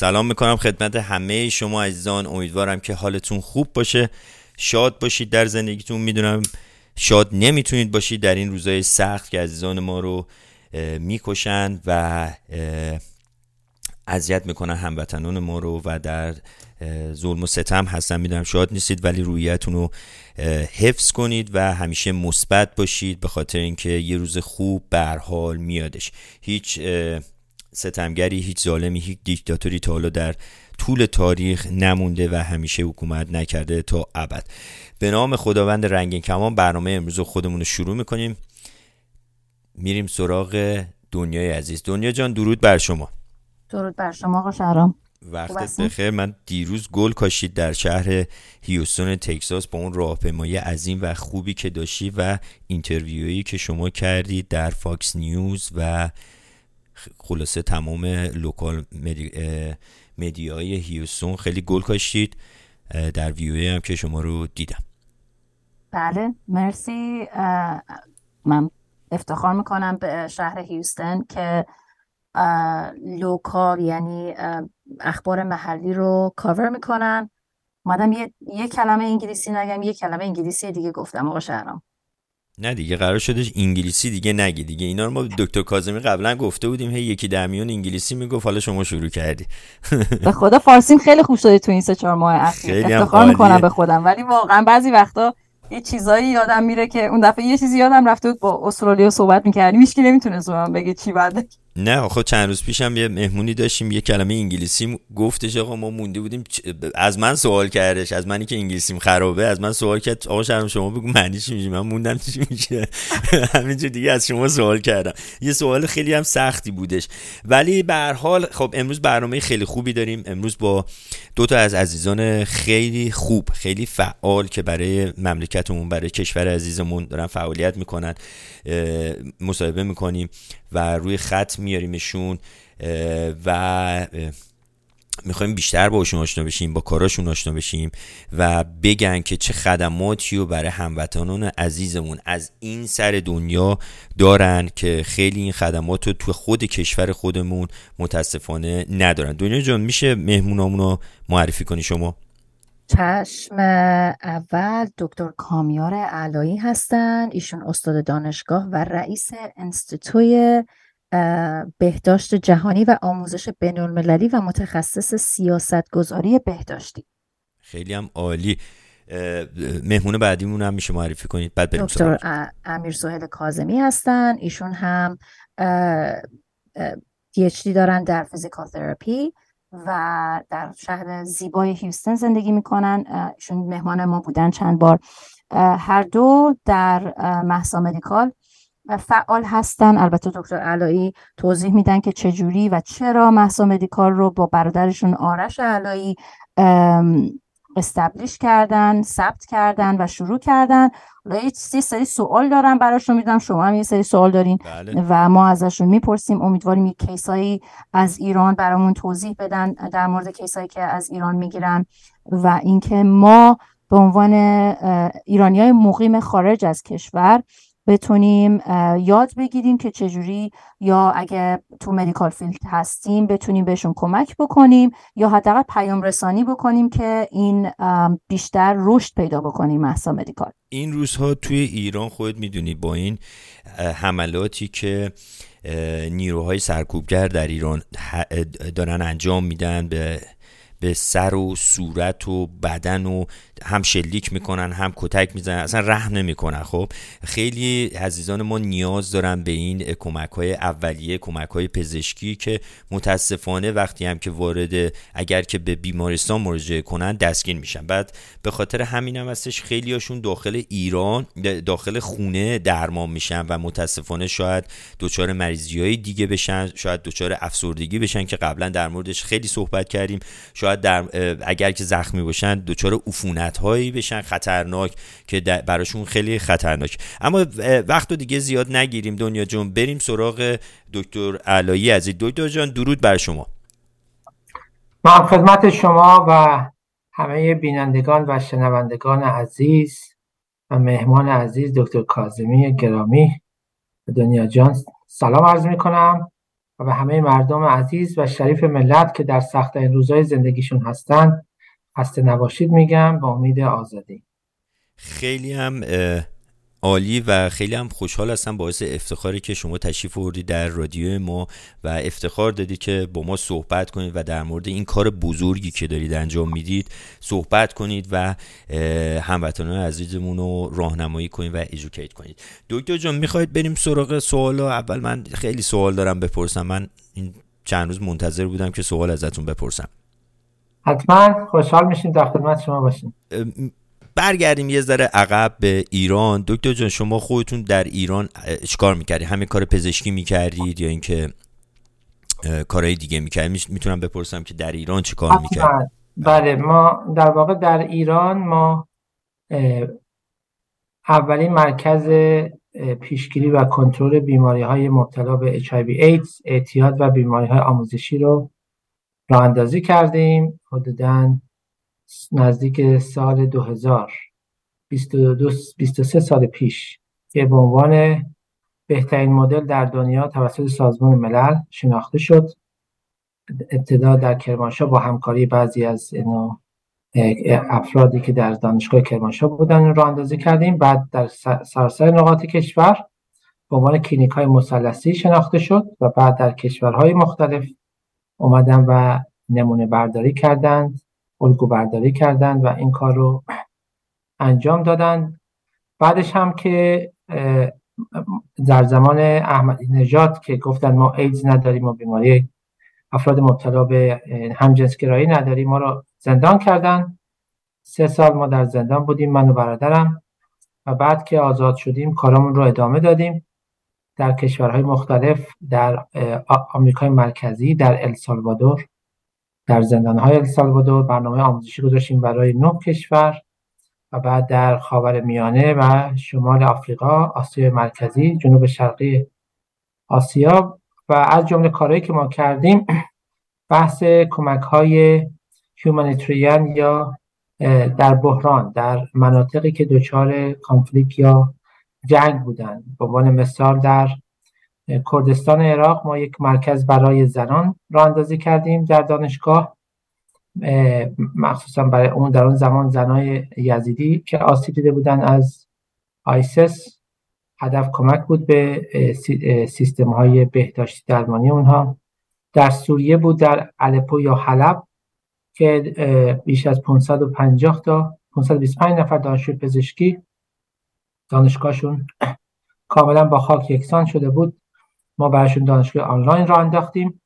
سلام می‌کنم خدمت همه شما عزیزان. امیدوارم که حالتون خوب باشه. شاد باشید در زندگیتون. می‌دونم شاد نمی‌تونید باشید. در این روزهای سخت که عزیزان ما رو می‌کشند و اذیت می‌کنن هموطنان ما رو و در ظلم و ستم هستن. می‌دونم شاد نیستید ولی رویتون رو حفظ کنید و همیشه مثبت باشید به خاطر اینکه یه روز خوب به حال میادش. هیچ ستمگری هیچ ظالمی هیچ دیکتاتوری تا حالا در طول تاریخ نمونده و همیشه حکومت نکرده تا ابد. به نام خداوند رنگین کمان برنامه امروز خودمون رو شروع می‌کنیم. میریم سراغ دنیای عزیز. دنیا جان درود بر شما. درود بر شما آقا شهرام. وقتت بخیر. من دیروز گل کاشید در شهر هیوستون تکساس با اون راهپیمایی عظیم و خوبی که داشتی و interview یی که شما کردید در فاکس نیوز و خلاصه تمام local med... media ی هیوستون خیلی گل کاشتید در VOA هم که شما رو دیدم. بله مرسی. من افتخار می‌کنم به شهر هیوستن که local یعنی اخبار محلی رو کاور می‌کنن. مادم یه،, یه کلمه انگلیسی نگم یه کلمه انگلیسی دیگه گفتم آقا شهرام. نه دیگه قرار شدش انگلیسی دیگه نگی. دیگه اینا رو ما دکتر کاظمی قبلا گفته بودیم هی یکی در میون انگلیسی می‌گفت حالا شما شروع کردی. به خدا فارسیم خیلی خوب شده تو این سه چهار ماه اخیر. افتخار می‌کنم به خودم. ولی واقعا بعضی وقتا یه چیزایی یادم میره که اون دفعه یه چیزی یادم رفته بود با استرالیا صحبت می‌کردیم. هیچ کی نمی‌تونه بگه چی بعد. نه خب چند روز پیشم یه مهمونی داشتیم یه کلمه انگلیسی گفتش آقا ما مونده بودیم از من سوال کردش از منی که انگلیسیم خرابه از من سوال کرد آقا شرم شما بگو معنی چی میشه؟ من موندم چی میشه. همینجور دیگه از شما سوال کردم. یه سوال خیلی هم سختی بودش. ولی به حال خب امروز برنامه خیلی خوبی داریم. امروز با دو تا از عزیزان خیلی خوب خیلی فعال که برای مملکتمون برای کشور عزیزمون دارن فعالیت می‌کنن مصاحبه می‌کنیم. و روی خط میاریمشون و می‌خوایم بیشتر باشون آشنا بشیم با کاراشون آشنا بشیم و بگن که چه خدماتی رو برای هموطنان عزیزمون از این سر دنیا دارن که خیلی این خدمات رو تو خود کشور خودمون متاسفانه ندارن. دنیا جان میشه مهمونامون رو معرفی کنی شما؟ چشم اول دکتر کامیار علایی هستند ایشون استاد دانشگاه و رئیس انستیتوی بهداشت جهانی و آموزش بین المللی و متخصص سیاست گذاری بهداشتی. خیلی هم عالی. مهمون بعدیمون هم میشه معرفی کنید. بعد بریم دکتر امیر سهل کازمی هستن. ایشون هم دی دارن در فیزیکال تراپی. و در شهر زیبای هیوستن زندگی می‌کنن. ایشون مهمان ما بودن چند بار. هر دو در محسا مدیکال فعال هستن. البته دکتر علایی توضیح میدن که چجوری و چرا محسا مدیکال رو با برادرشون آرش علایی استبلیش کردن ثبت کردن و شروع کردن. یه سری سوال دارم براشون میدم. شما هم یه سری سوال دارین بله. و ما ازشون می‌پرسیم. امیدواریم یک کیسایی از ایران برامون توضیح بدن در مورد کیسایی که از ایران می‌گیرن و اینکه ما به عنوان ایرانی های مقیم خارج از کشور بتونیم یاد بگیریم که چجوری یا اگه تو medical field هستیم بتونیم بهشون کمک بکنیم یا حداقل پیام رسانی بکنیم که این بیشتر رشد پیدا بکنیم مهسا مدیکال این روزها توی ایران خود می‌دونی با این حملاتی که نیروهای سرکوبگر در ایران دارن انجام میدن به به سر و صورت و بدن و هم شلیک می‌کنن هم کتک می‌زنن اصلا رحم نمی‌کنن. خب خیلی عزیزان ما نیاز دارن به این کمک های اولیه کمک های پزشکی که متاسفانه وقتی هم که وارد اگر که به بیمارستان مراجعه کنن دستگیر میشن. بعد به خاطر همین هم هستش خیلی هاشون داخل ایران داخل خونه درمان میشن و متاسفانه شاید دچار مریضی های دیگه بشن شاید دچار افسردگی بشن که قبلا در موردش خیلی صحبت کردیم. شاید در اگر که زخمی باشن دچار عفونت هایی بشن خطرناک که براشون خیلی خطرناک. اما وقت دیگه زیاد نگیریم دنیا جون. بریم سراغ دکتر علایی عزیز. دکتر جان درود بر شما. ما خدمت شما و همه بینندگان و شنوندگان عزیز و مهمان عزیز دکتر کازمی گرامی دنیا جان. سلام عرض می کنم و به همه مردم عزیز و شریف ملت که در سخت این روزهای زندگیشون هستند خسته نباشید میگم با امید آزادی. خیلی هم عالی و خیلی هم خوشحال هستم باعث افتخاری که شما تشریف آوردید در رادیو ما و افتخار دادی که با ما صحبت کنید و در مورد این کار بزرگی که دارید انجام می‌دید صحبت کنید و هموطنان عزیزمون رو راهنمایی کنید و ایژوکیت کنید. دکتر جان می‌خواید بریم سراغ سوال اول من خیلی سوال دارم بپرسم. من این چند روز منتظر بودم که سوال ازتون بپرسم. حتما. خوشحال میشیم در خدمت شما باشیم. برگردیم یه ذره عقب به ایران. دکتر جان شما خودتون در ایران چیکار می‌کردید همه کار پزشکی می‌کردید یا اینکه کارهای دیگه می‌کردید؟ می‌تونم بپرسم که در ایران چی کار می‌کردید؟ بله ما در واقع در ایران ما اولین مرکز پیشگیری و کنترل بیماری های مبتلا به HIV ایدز اعتیاد و بیماری های آموزشی رو راه اندازی کردیم. حدوداً نزدیک سال 2000 23 سال پیش که به عنوان بهترین مدل در دنیا توسط سازمان ملل شناخته شد. ابتدا در کرمانشاه با همکاری بعضی از اینو افرادی که در دانشگاه کرمانشاه بودن رو اندازی کردیم. بعد در سراسر نقاط کشور به عنوان کلینیک های مسلسی شناخته شد و بعد در کشورهای مختلف اومدن و نمونه برداری کردند. الگو برداری کردند و این کار رو انجام دادن. بعدش هم که در زمان احمدی نژاد که گفتن ما ایدز نداریم و بیماری افراد مبتلا به همجنسگرایی نداریم ما رو زندان کردن. سه سال ما در زندان بودیم من و برادرم. و بعد که آزاد شدیم کارمون رو ادامه دادیم. در کشورهای مختلف در آمریکای مرکزی در السالوادور در زندانهای السالوادور برنامه آموزشی گذاشتیم برای نه کشور و بعد در خاور میانه و شمال آفریقا آسیا مرکزی جنوب شرقی آسیا و از جمله کارهایی که ما کردیم بحث کمک های هیومانیتریان یا در بحران در مناطقی که دچار کانفلیک یا جنگ بودن. به عنوان مثال در کردستان عراق ما یک مرکز برای زنان را اندازی کردیم در دانشگاه مخصوصا برای اون در اون زمان زنای یزیدی که آسیب دیده بودن از آیسس هدف کمک بود به سیستم های بهداشتی درمانی اونها. در سوریه بود در الپو یا حلب که بیش از 550 تا 525 نفر دانشجوی پزشکی دانشگاهشون کاملا با خاک یکسان شده بود. ما براشون دانشگاه آنلاین را انداختیم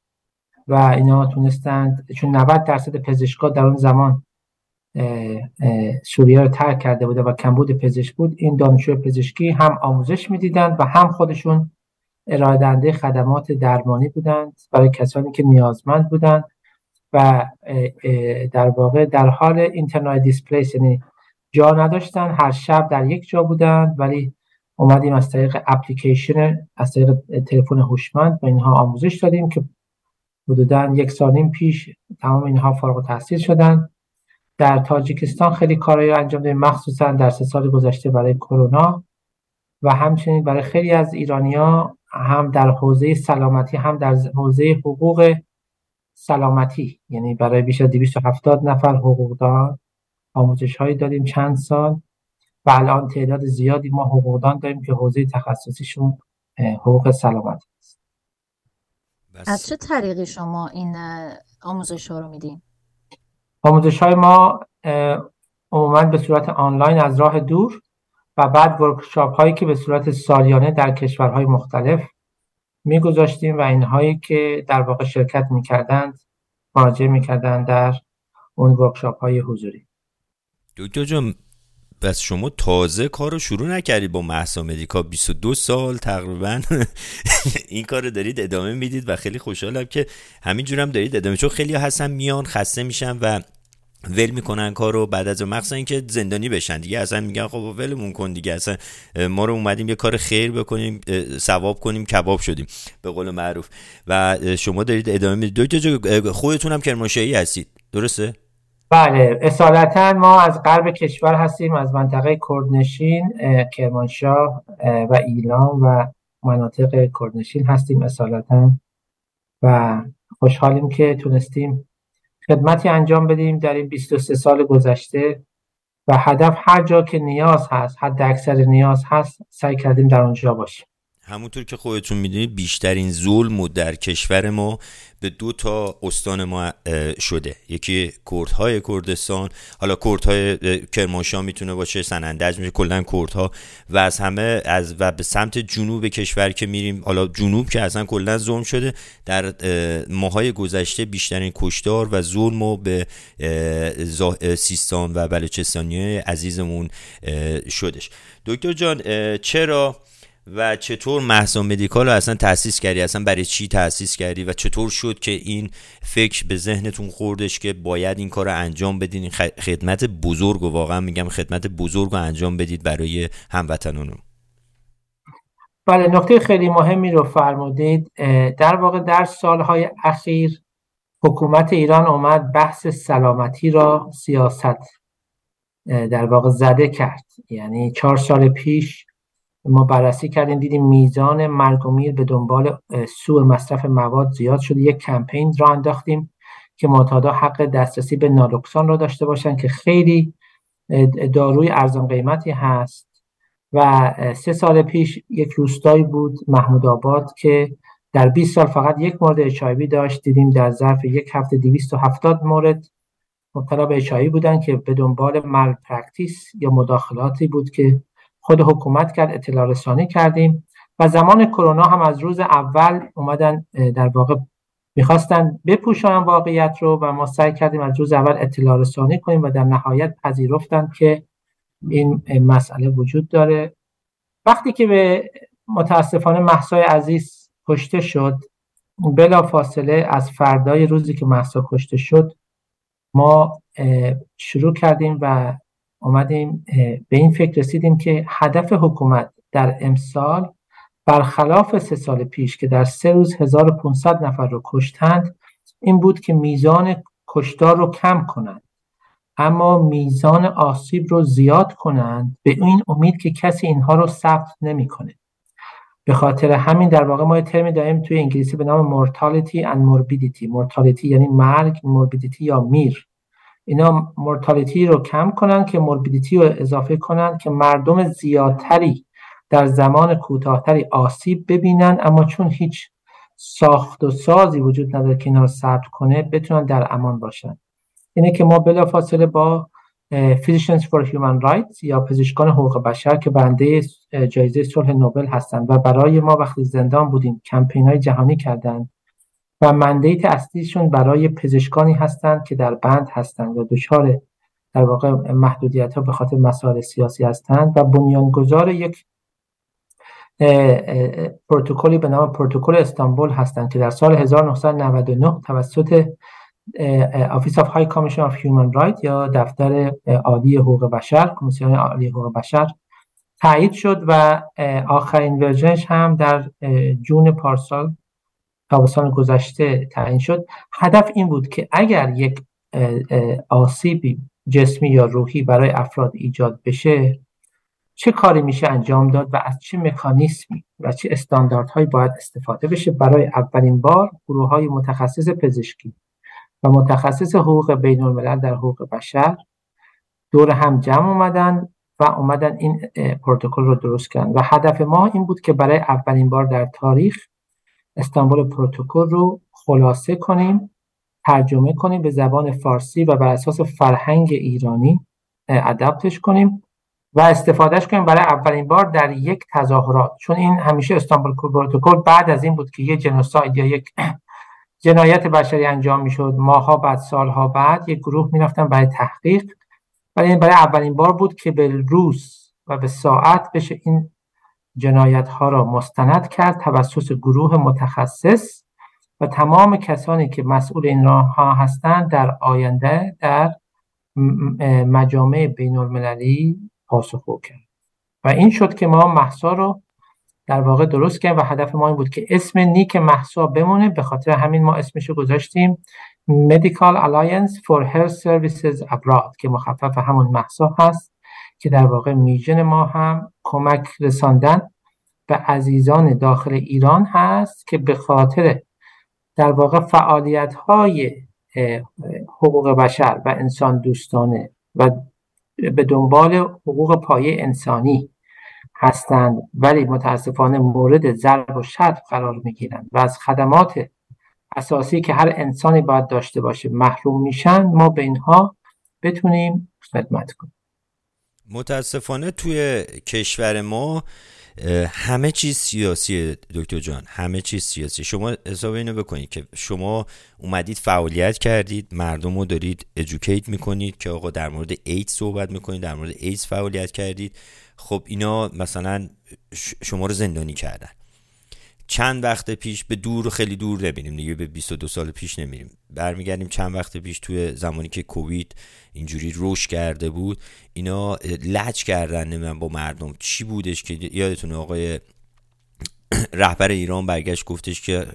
و اینا تونستند چون 90 درصد پزشکا در اون زمان سوریه رو ترک کرده بوده و کمبود پزشک بود این دانشجو پزشکی هم آموزش می‌دیدند و هم خودشون ارائه خدمات درمانی بودند برای کسانی که نیازمند بودند و در واقع در حال اینترنال دیسپلیس یعنی جا نداشتن هر شب در یک جا بودند ولی اومدیم از طریق اپلیکیشن از طریق تلفن هوشمند به اینها آموزش دادیم که حدودا یک سال پیش تمام اینها فارغ التحصیل شدن. در تاجیکستان خیلی کارهایی انجام دادیم مخصوصا در سه سال گذشته برای کرونا. و همچنین برای خیلی از ایرانیا هم در حوزه سلامتی هم در حوزه حقوق سلامتی یعنی برای بیش از 270 نفر حقوقدان آموزش هایی دادیم چند سال. و الان تعداد زیادی ما حقوقدان داریم که حوزه تخصصیشون حقوق سلامتی است از چه طریقی شما این آموزش ها رو میدین؟ آموزش های ما عموما به صورت آنلاین از راه دور و بعد ورکشاپ هایی که به صورت سالیانه در کشورهای مختلف میگذاشتیم و اینهایی که در واقع شرکت می‌کردند مراجعه می‌کردند در اون ورکشاپ های حضوری. دکتر جان بس شما تازه کار رو شروع نکردید با محسا مدیکا 22 سال تقریبا. این کار رو دارید ادامه می‌دید و خیلی خوشحالم که همینجور هم دارید ادامه چون خیلی هستن میان خسته میشن و ول می‌کنن کارو. بعد از مخصوصا اینکه زندانی بشن دیگه. اصلا میگن خب ولمون کن دیگه. اصلا ما رو اومدیم یه کار خیر بکنیم ثواب کنیم کباب شدیم. به قول معروف. و شما دارید ادامه می‌دید. دو خودتون هم کرمانشاهی هستید. درسته؟ بله اصالتا ما از غرب کشور هستیم از منطقه کردنشین کرمانشاه و ایلام و مناطق کردنشین هستیم اصالتا و خوشحالیم که تونستیم خدمتی انجام بدیم در این 23 سال گذشته و هدف هر جا که نیاز هست حد اکثر نیاز هست سعی کردیم در اونجا باشیم. همونطور که خودتون می‌دونید بیشترین ظلم در کشور ما به دو تا استان ما شده. یکی کردهای کردستان حالا کردهای کرمانشاه می‌تونه باشه سنندج میشه کلا کردها. و از همه از و به سمت جنوب کشور که میریم حالا جنوب که اصلا کلا ظلم شده در ماهای گذشته بیشترین کشتار و ظلم و به سیستان و بلوچستانی عزیزمون شدش. دکتر جان چرا و چطور محسا مدیکال رو اصلا تاسیس کردی؟ اصلا برای چی تاسیس کردی؟ و چطور شد که این فکر به ذهنتون خوردش که باید این کار رو انجام بدین؟ خدمت بزرگ و واقعا میگم خدمت بزرگ رو انجام بدید برای هموطنانم بله نکته خیلی مهمی رو فرمودید. در واقع در سالهای اخیر حکومت ایران اومد بحث سلامتی را سیاست در واقع زده کرد. یعنی چهار سال پیش ما بررسی کردیم دیدیم میزان مرگ و میر به دنبال سوء مصرف مواد زیاد شده یک کمپین را انداختیم که معتادا حق دسترسی به نالوکسان را داشته باشن که خیلی داروی ارزان قیمتی هست. و سه سال پیش یک روستایی بود محمود آباد که در 20 سال فقط یک مورد اچایبی داشت. دیدیم در ظرف یک هفته 270 مورد مبتلا به HIV بودن که به دنبال malpractice یا مداخلاتی بود که خود حکومت کرد اطلاع رسانی کردیم و زمان کرونا هم از روز اول اومدن در واقع می‌خواستن بپوشانن واقعیت رو و ما سعی کردیم از روز اول اطلاع رسانی کنیم و در نهایت پذیرفتن که این مسئله وجود داره. وقتی که به متاسفانه مهسای عزیز کشته شد بلا فاصله از فردای روزی که محسا کشته شد ما شروع کردیم و اومدیم به این فکر رسیدیم که هدف حکومت در امسال برخلاف سه سال پیش که در سه روز 1500 نفر رو کشتند این بود که میزان کشتار رو کم کنند. اما میزان آسیب رو زیاد کنند به این امید که کسی اینها رو ثبت نمی‌کنه. به خاطر همین در واقع ما ترمی داریم توی انگلیسی به نام mortality and morbidity. Mortality یعنی مرگ morbidity یا میر. اینا مورتالیتی رو کم کنن که موربیدیتی رو اضافه کنن که مردم زیادتری در زمان کوتاهتری آسیب ببینن اما چون هیچ ساخت و سازی وجود نداره که اینا رو ثبت کنه بتونن در امان باشن. اینه که ما بلافاصله با Physicians for Human Rights یا پزشکان حقوق بشر که بنده جایزه صلح نوبل هستند و برای ما وقتی زندان بودیم کمپین های جهانی کردند و mandate اصلیشون برای پزشکانی هستند که در بند هستند و دچار در واقع محدودیت ها به خاطر مسائل سیاسی هستند و بنیانگذار یک پروتکلی به نام پروتکل استانبول هستند که در سال 1999 توسط Office of High Commission of Human Right یا دفتر عالی حقوق بشر کمیسیون عالی حقوق بشر تایید شد و آخرین ورژنش هم در جون پارسال تابستان گذشته تعیین شد. هدف این بود که اگر یک آسیبی جسمی یا روحی برای افراد ایجاد بشه چه کاری میشه انجام داد و از چه مکانیسمی و چه استانداردهایی باید استفاده بشه برای اولین بار گروه های متخصص پزشکی و متخصص حقوق بین الملل در حقوق بشر دور هم جمع اومدن و اومدن این پروتکل رو درست کردن. و هدف ما این بود که برای اولین بار در تاریخ استانبول پروتکل رو خلاصه کنیم ترجمه کنیم به زبان فارسی و بر اساس فرهنگ ایرانی ادپتش کنیم و استفادهش کنیم. برای اولین بار در یک تظاهرات. چون این همیشه استانبول پروتکل بعد از این بود که یه جنوساید یا یک جنایت بشری انجام می‌شد. ماها بعد سالها بعد یک گروه می‌رفتن برای تحقیق. ولی برای اولین بار بود که به روز و به ساعت بشه این جنایت ها را مستند کرد توسط گروه متخصص و تمام کسانی که مسئول این ها هستند در آینده در مجامع بین المللی پاسخگو کرد. و این شد که ما محسا رو در واقع درست کردیم و هدف ما این بود که اسم نیک محسا بمونه به خاطر همین ما اسمش رو گذاشتیم Medical Alliance for Health Services Abroad که مخفف همون محسا هست. که در واقع میژن ما هم کمک رساندن به عزیزان داخل ایران هست که به خاطر در واقع فعالیت های حقوق بشر و انسان دوستانه و به دنبال حقوق پایه انسانی هستند ولی متاسفانه مورد ضرب و شتم قرار می‌گیرند و از خدمات اساسی که هر انسانی باید داشته باشه محروم میشن ما به اینها بتونیم خدمت کنیم. متاسفانه توی کشور ما همه چیز سیاسیه دکتر جان همه چیز سیاسی. شما حساب اینو بکنید که شما اومدید فعالیت کردید مردم رو دارید ادوکیت می‌کنید که آقا در مورد ایدز صحبت می‌کنید در مورد ایدز فعالیت کردید. خب اینا مثلا شما رو زندانی کردن. چند وقت پیش به دور خیلی دور نمیریم دیگه به 22 سال پیش نمیریم. برمیگردیم چند وقت پیش توی زمانی که کووید اینجوری روش کرده بود اینا لج کردن نمی‌دونم با مردم چی بودش که یادتون آقای رهبر ایران برگشت گفتش که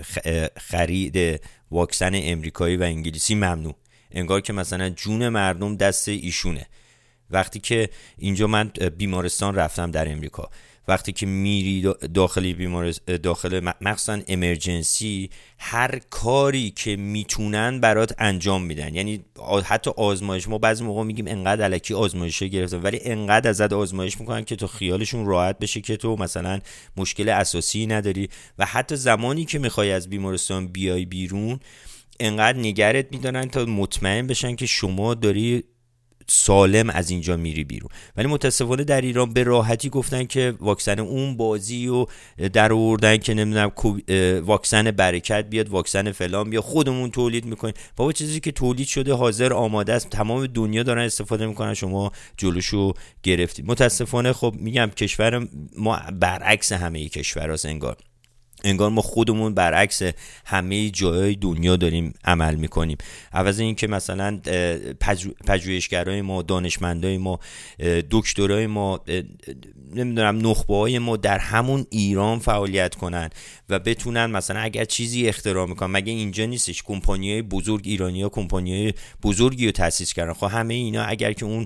خرید واکسن امریکایی و انگلیسی ممنوع. انگار که مثلا جون مردم دست ایشونه. وقتی که اینجا من بیمارستان رفتم در امریکا. وقتی که میری داخل بیمار داخل مخصوصا امرجنسی هر کاری که می‌تونن برات انجام میدن. یعنی حتی آزمایش ما بعضی موقع میگیم انقدر علکی آزمایش گرفتن ولی انقدر ازت آزمایش می‌کنن که تو خیالشون راحت بشه که تو مثلا مشکل اساسی نداری و حتی زمانی که می‌خوای از بیمارستان بیای بیرون انقدر نگرت میدارن تا مطمئن بشن که شما داری سالم از اینجا میری بیرون. ولی متاسفانه در ایران به راحتی گفتن که واکسن اون بازی و در آوردن که نمی‌دونم واکسن برکت بیاد واکسن فلان بیا خودمون تولید می‌کنیم. بابا چیزی که تولید شده حاضر آماده است. تمام دنیا دارن استفاده می‌کنن. شما جلوشو گرفتید. متاسفانه خب میگم کشور ما برعکس همه کشور انگار. انگار ما خودمون برعکس همه جای دنیا داریم عمل می‌کنیم. عوض اینکه مثلا پژوهشگرای ما دانشمندای ما دکترای ما نمی‌دونم نخبه های ما در همون ایران فعالیت کنن و بتونن مثلا اگر چیزی اختراع می‌کنن مگه اینجا نیستش؟ کمپانی بزرگ ایرانی ها کمپانی بزرگی رو تاسیس کردن. خب همه اینا اگر که اون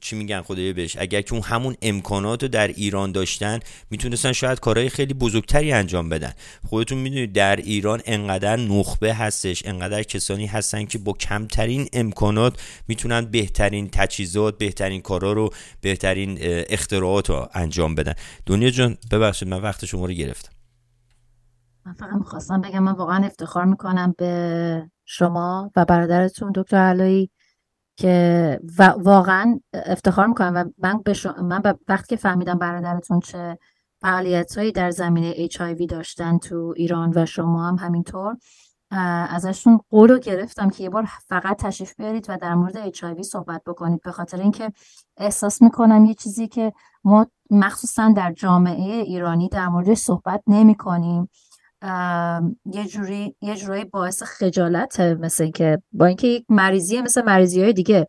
چی میگن خدای بهش؟ اگر که اون همون امکانات رو در ایران داشتن می‌تونستن شاید کارهای خیلی بزرگتری انجام بدن. خودتون می‌دونید در ایران انقدر نخبه هستش انقدر کسانی هستن که با کمترین امکانات می‌تونن بهترین تجهیزات بهترین کارا رو بهترین اختراعات رو انجام بدن. دنیا جان ببخشید من وقت شما رو گرفتم. من فقط می‌خواستم بگم من واقعا افتخار می‌کنم به شما و برادرتون دکتر علایی که واقعا افتخار می‌کنم و من به من وقتی که فهمیدم برادرتون چه فعالیت هایی در زمینه HIV داشتن تو ایران و شما هم همینطور ازشون قول رو گرفتم که یه بار فقط تشریف بیارید و در مورد اچ صحبت بکنید. به خاطر اینکه احساس می‌کنم یه چیزی که ما مخصوصا در جامعه ایرانی در مورد صحبت نمی کنیم یه جوری یه جوری باعث خجالته مثل اینکه با اینکه یک مریضیه مثل مریضی های دیگه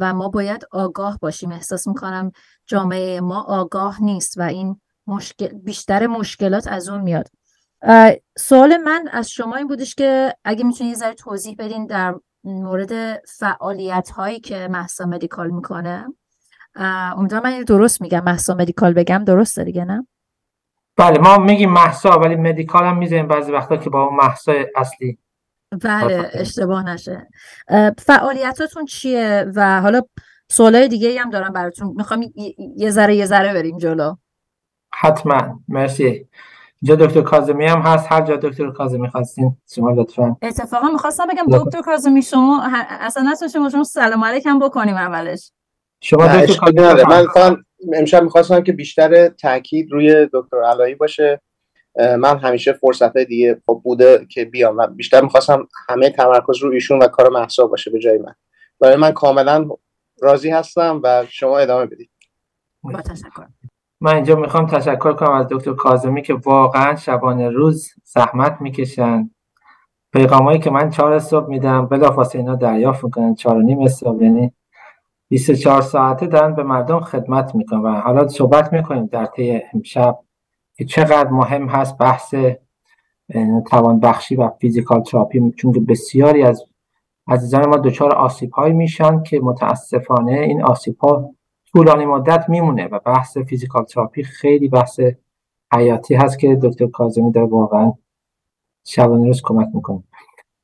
و ما باید آگاه باشیم. احساس می‌کنم جامعه ما آگاه نیست و این مشکل بیشتر مشکلات از اون میاد. سوال من از شما این بودش که اگه می‌تونید یه ذره توضیح بدین در مورد فعالیت هایی که محسا مدیکال می‌کنه. امیدوارم من درست میگم. محسا مدیکال بگم درسته دیگه نه؟ بله ما میگیم محسا ولی مدیکال هم می‌زنیم بعضی وقتا که با اون محسا اصلی. بله اشتباه نشه. فعالیتاتون چیه؟ و حالا سوالای دیگه هم دارم براتون. می‌خوام یه ذره یه ذره بریم جلو. حتما. مرسی. جا دکتر کازمی هم هست. هر جا دکتر کازمی خواستین شما لطفا. اتفاقا می‌خواستم بگم دکتر کازمی شما اصلا نتون شما شما سلام علیکم بکنیم اولش. شما دکتر کازمی من امشب می‌خواستم که بیشتر تاکید روی دکتر علایی باشه. من همیشه فرصت دیگه خب بوده که بیام و بیشتر می‌خواستم همه تمرکز رو ایشون و کار محسا باشه به جای من. برای من کاملا راضی هستم و شما ادامه بدید. با تشکر. من اینجا می‌خوام تشکر کنم از دکتر کازمی که واقعا شبانه روز زحمت می‌کشن. پیغامایی که من چهار صبح میدم بلافاصله اینا دریافت می‌کنن. چهار و نیم صبح یعنی 24 ساعته دارن به مردم خدمت می‌کنن و حالا صحبت می‌کنیم در طی امشب که چقدر مهم هست بحث توان بخشی و physical therapy. چون که بسیاری از عزیزان ما دچار آسیب هایی میشن که متاسفانه این آسیب ها طولانی مدت میمونه و بحث physical therapy خیلی بحث حیاتی هست که دکتر کاظمی در واقعا شبانه روز کمک می‌کنه.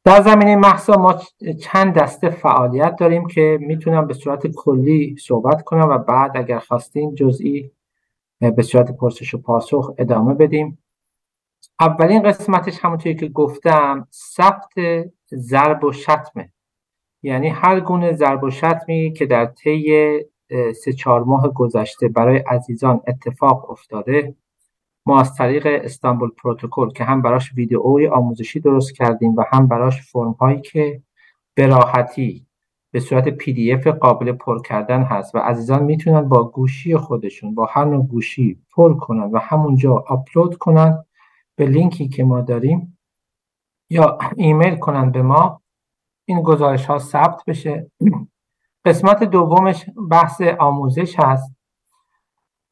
در زمینه مهسا ما چند دسته فعالیت داریم که می‌تونم به صورت کلی صحبت کنم و بعد اگر خواستین جزئی به صورت پرسش و پاسخ ادامه بدیم. اولین قسمتش همونطوری که گفتم ثبت ضرب و شتمه. یعنی هر گونه ضرب و شتمی که در طی سه چهار ماه گذشته برای عزیزان اتفاق افتاده. ما از طریق Istanbul Protocol که هم براش ویدئوی آموزشی درست کردیم و هم براش فرم هایی که به راحتی به صورت PDF قابل پر کردن هست و عزیزان می‌تونن با گوشی خودشون با هر نوع گوشی پر کنن و همونجا آپلود کنن به لینکی که ما داریم یا ایمیل کنن به ما. این گزارش ها ثبت بشه. قسمت دومش بحث آموزش هست.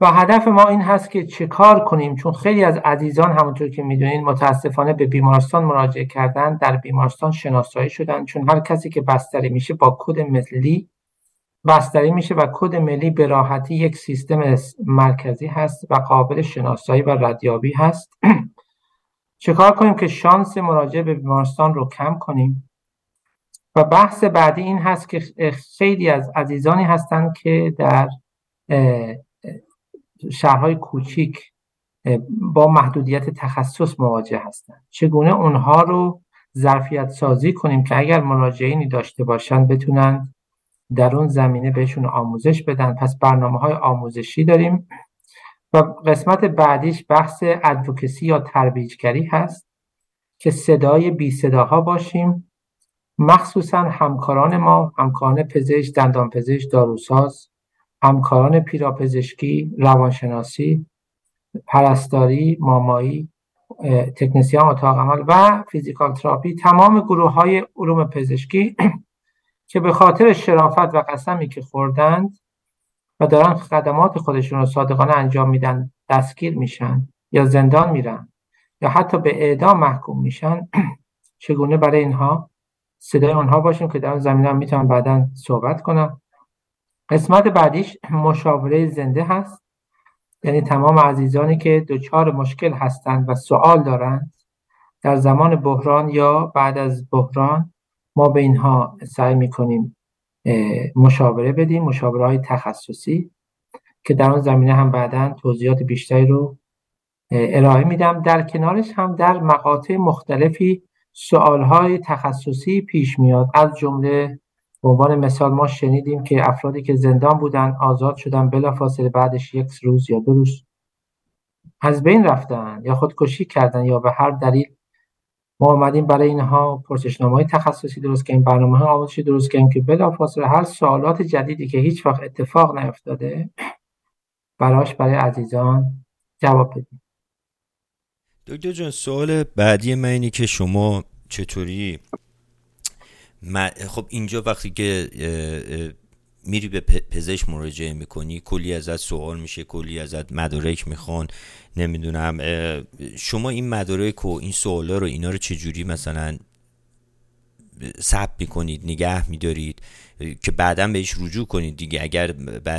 و هدف ما این هست که چه کار کنیم چون خیلی از عزیزان همونطور که می‌دونین متاسفانه به بیمارستان مراجعه کردن در بیمارستان شناسایی شدن چون هر کسی که بستری میشه با کد ملی بستری میشه و کد ملی به راحتی یک سیستم مرکزی هست و قابل شناسایی و ردیابی هست. چه کار کنیم که شانس مراجعه به بیمارستان رو کم کنیم؟ و بحث بعدی این هست که خیلی از عزیزانی هستند که در شهرهای کوچیک با محدودیت تخصص مواجه هستند چگونه اونها رو ظرفیت سازی کنیم که اگر مراجعینی داشته باشند بتونن در اون زمینه بهشون آموزش بدن. پس برنامه های آموزشی داریم. و قسمت بعدیش بحث ادوکسی یا ترویجگری هست که صدای بی صداها باشیم. مخصوصا همکاران ما همکاران پزشک دندان پزشک داروساز همکاران پیراپزشکی روانشناسی پرستاری مامایی تکنسیان اتاق عمل و فیزیکال تراپی تمام گروه های علوم پزشکی که به خاطر شرافت و قسمی که خوردند و دارن خدمات خودشون رو صادقانه انجام میدن دستگیر میشن یا زندان میرن یا حتی به اعدام محکوم میشن چگونه برای اینها صدای آنها باشیم که در زمینه هم می‌تونم بعدا صحبت کنم. قسمت بعدیش مشاوره زنده هست. یعنی تمام عزیزانی که دچار مشکل هستند و سوال دارند در زمان بحران یا بعد از بحران ما به اینها سعی می‌کنیم مشاوره بدیم مشاوره های تخصصی که در اون زمینه هم بعدا توضیحات بیشتری رو ارائه میدم. در کنارش هم در مقاطع مختلفی سوال های تخصصی پیش میاد. از جمله به عنوان مثال ما شنیدیم که افرادی که زندان بودن آزاد شدن بلافاصله بعدش یک روز یا دو روز از بین رفتن یا خودکشی کردن یا به هر دلیل ما آمدیم برای اینها پرسشنامه های تخصصی درست کردیم برنامه های آموزشی درست کردیم که بلافاصله هر سوالات جدیدی که هیچ وقت اتفاق نیفتاده براش برای عزیزان جواب بدیم. دکتر جان سوال بعدی من اینه که شما چطوری؟ خب اینجا وقتی که میری به پزشک مراجعه می‌کنی کلی ازت سوال میشه کلی ازت مدارک می‌خوان نمی‌دونم شما این مدارک و این سوالا رو اینا رو چجوری مثلا ثبت می‌کنید نگه میدارید؟ که بعدا بهش رجوع کنید دیگه اگر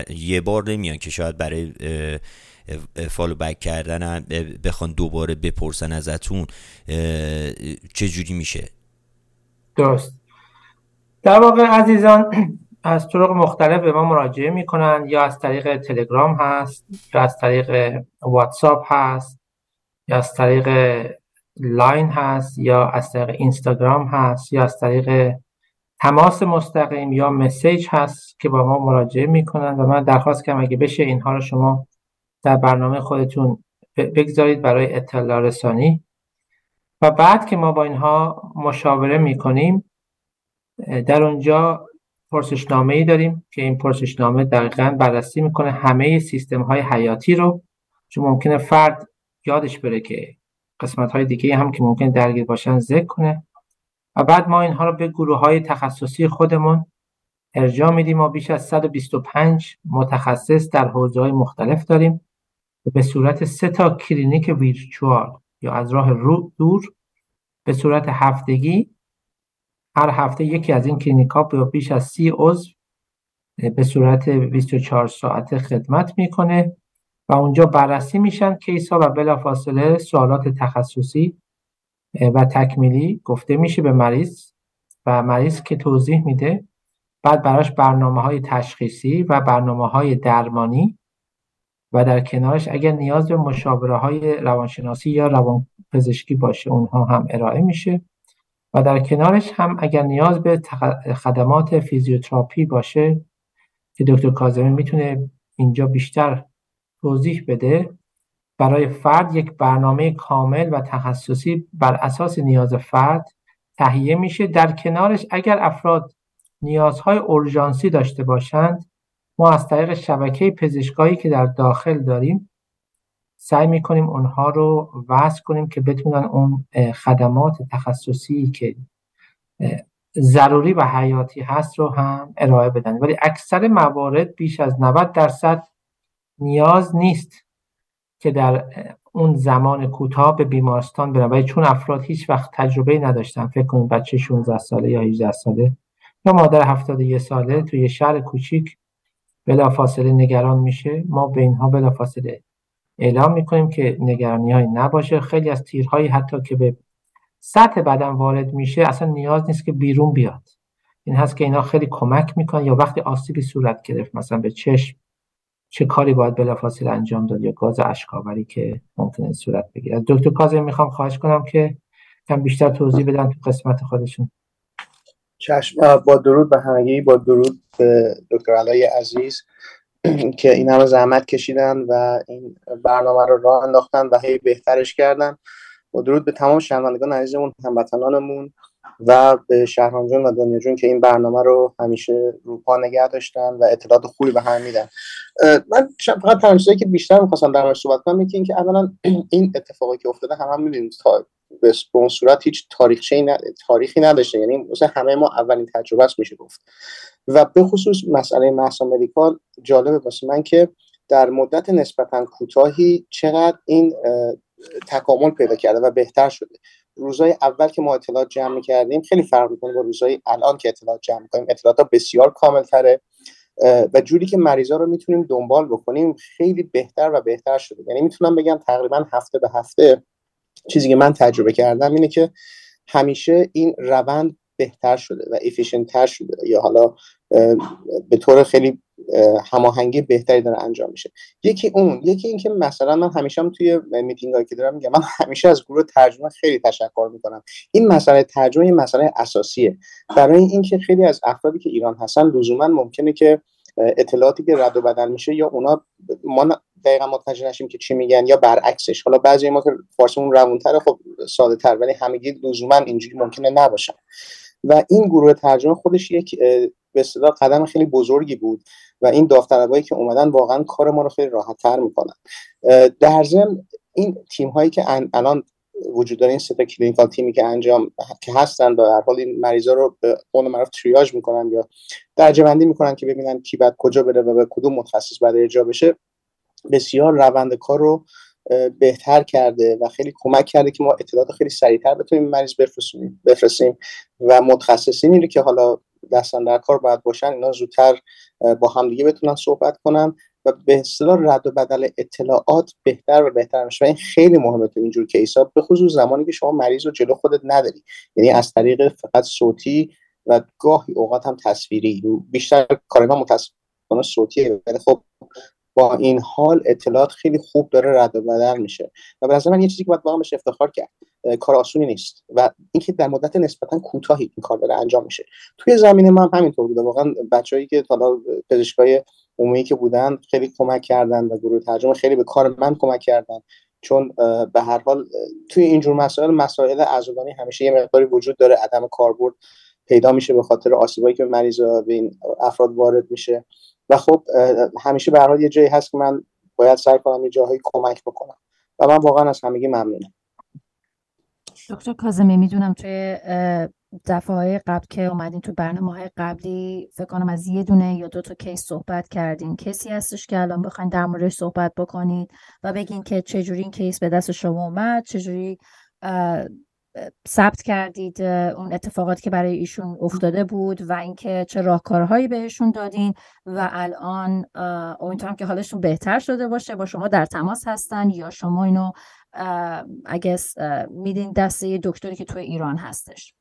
یه بار نمیان که شاید برای فالو بک کردن بخوان دوباره بپرسن ازتون چجوری میشه؟ درست. در واقع عزیزان از طرق مختلف به ما مراجعه می‌کنن یا از طریق تلگرام هست یا از طریق واتساپ هست یا از طریق لاین هست یا از طریق اینستاگرام هست یا از طریق تماس مستقیم یا message هست که با ما مراجعه می‌کنن و من درخواست کنم اگه بشه اینها رو شما در برنامه خودتون بگذارید برای اطلاع رسانی. و بعد که ما با اینها مشاوره می‌کنیم در اونجا پرسشنامه ای داریم که این پرسشنامه دقیقا بررسی می‌کنه همه سیستم های حیاتی رو چون ممکنه فرد یادش بره که قسمت های دیگه هم که ممکن درگیر باشن ذکر کنه. و بعد ما اینها رو به گروه های تخصصی خودمون ارجاع میدیم. ما بیش از 125 متخصص در حوزه های مختلف داریم. به صورت سه تا کلینیک ویرچوال یا از راه رو دور به صورت هفتگی. هر هفته یکی از این کلینیک ها به بیش از سی عضو به صورت 24 ساعته خدمت می‌کنه و اونجا بررسی میشن case ها و بلافاصله سوالات تخصصی و تکمیلی گفته میشه به مریض و مریض که توضیح میده. بعد براش برنامه های تشخیصی و برنامه های درمانی و در کنارش اگر نیاز به مشاوره های روانشناسی یا روانپزشکی باشه اونها هم ارائه میشه. و در کنارش هم اگر نیاز به خدمات فیزیوتراپی باشه که دکتر کاظمی می‌تونه اینجا بیشتر توضیح بده برای فرد یک برنامه کامل و تخصصی بر اساس نیاز فرد تهیه میشه. در کنارش اگر افراد نیازهای اورژانسی داشته باشند از طریق شبکه پزشکایی که در داخل داریم سعی می‌کنیم اونها رو وصل کنیم که بتونن اون خدمات تخصصی که ضروری و حیاتی هست رو هم ارائه بدن. ولی اکثر موارد بیش از 90 درصد نیاز نیست که در اون زمان کوتاه به بیمارستان برن. ولی چون افراد هیچ وقت تجربه نداشتن فکر کنید بچه 16 ساله یا 18 ساله یا مادر 71 ساله توی شهر کوچیک بلافاصله نگران میشه. ما به اینها بلافاصله اعلام می‌کنیم که نگرانی های نباشه. خیلی از تیرهایی حتی که به سطح بدن وارد میشه اصلا نیاز نیست که بیرون بیاد. این هست که اینا خیلی کمک می‌کنن یا وقتی آسیبی صورت گرفت مثلا به چشم چه کاری باید بلافاصله انجام داد یا گاز اشکاوری که ممکنه صورت بگیره. دکتر کاظمی می‌خوام خواهش کنم که کم بیشتر توضیح بدن تو قسمت خودشون. چشم با درود به همگی با درود به دکتر علای عزیز که این همه زحمت کشیدن و این برنامه رو راه انداختن و هی بهترش کردن. با درود به تمام شنوندگان عزیزمون هموطنانمون و به شهران جون و دنیا جون که این برنامه رو همیشه رو پا نگه داشتن و اطلاعات خوبی به هم میدن. من فقط تنها که بیشتر می‌خواستم در صحبت کنم که اینکه اولا این اتفاقی که افتاده هم هم می‌دونیم به اون صورت هیچ تاریخچه تاریخی نداشته. یعنی مثلا همه ما اولین تجربه است میشه گفت. و به خصوص مسئله محسا مدیکال جالبه واسه من که در مدت نسبتا کوتاهی چقدر این تکامل پیدا کرده و بهتر شده. روزای اول که ما اطلاعات جمع کردیم خیلی فرق می‌کنه با روزای الان که اطلاعات جمع کنیم اطلاعات بسیار کامل تره و جوری که مریضا رو می‌تونیم دنبال بکنیم خیلی بهتر و بهتر شده. یعنی می‌تونم بگم تقریبا هفته به هفته چیزی که من تجربه کردم اینه که همیشه این روند بهتر شده و افیشنتر شده یا حالا به طور خیلی هماهنگی بهتری داره انجام میشه. یکی اون یکی اینکه مثلا من همیشه هم توی میتینگ هایی که دارم میگم من همیشه از گروه ترجمه خیلی تشکر می‌کنم. این مسئله ترجمه این مسئله اساسیه. برای اینکه خیلی از افرادی که ایران هستن لزوما ممکنه که اطلاعاتی که رد و بدل میشه یا اونا ما دقیقا متوجه نشیم که چی میگن یا برعکسش. حالا بعضی ما که فارسیمون روونتره خب ساده تر ولی همگی لزوما اینجوری ممکنه نباشن. و این گروه ترجمه خودش یک به اصطلاح قدم خیلی بزرگی بود و این داوطلبایی که اومدن واقعا کار ما رو خیلی راحت تر می‌کنن در ضمن این تیم هایی که الان وجود داره این سه تا کلینیکال تیمی که انجام که هستن و در حال این مریضا رو به قول معروف تریاج می‌کنن یا درجه بندی می‌کنن که ببینن کی بعد کجا بره و به کدوم متخصص بعد ارجاع بشه. بسیار روند کار رو بهتر کرده و خیلی کمک کرده که ما اطلاعات خیلی سریعتر بتونیم مریض بفرستیم بفرستیم و متخصصینی رو که حالا دستن در کار باید باشن اینا زودتر با همدیگه بتونن صحبت کنن. و به اصطلاح رد و بدل اطلاعات بهتر و بهتر میشه. این خیلی مهمه تو اینجور کیس ها به خصوص زمانی که شما مریض رو جلو خودت نداری. یعنی از طریق فقط صوتی و گاهی اوقات هم تصویری. بیشتر کار ما متاسفانه صوتیه. ولی خب با این حال اطلاعات خیلی خوب داره رد و بدل میشه. و به من یه چیزی که باید واقعا بهش افتخار کرد کار آسونی نیست. و اینکه در مدت نسبتا کوتاهی این کار داره انجام میشه. توی زمینه هم همینطور بوده. واقعا بچههایی که حالا پزشکای عمومی که بودن خیلی کمک کردن و گروه ترجمه خیلی به کار من کمک کردن. چون به هر حال توی اینجور مسائل مسائل عضلانی همیشه یه مقداری وجود داره. عدم کاربرد پیدا میشه به خاطر آسیبایی که به مریضا به این افراد وارد میشه. و خب همیشه به هر یه جایی هست که من باید سعی کنم یه جاهایی کمک بکنم. و من واقعا از همگی ممنونم. دکتر کازمی می‌دونم توی دفعه های قبل که اومدین تو برنامه های قبلی فکر کنم از یه دونه یا دو تا کیس صحبت کردین. کسی هستش که الان بخواین در موردش صحبت بکنید و بگین که چجوری این کیس به دست شما اومد چجوری ثبت کردید اون اتفاقاتی که برای ایشون افتاده بود و اینکه چه راهکارهایی بهشون دادین و الان امیدوارم که حالشون بهتر شده باشه با شما در تماس هستن یا شما اینو اگه میدین دسته دکتری که توی ایران هستش.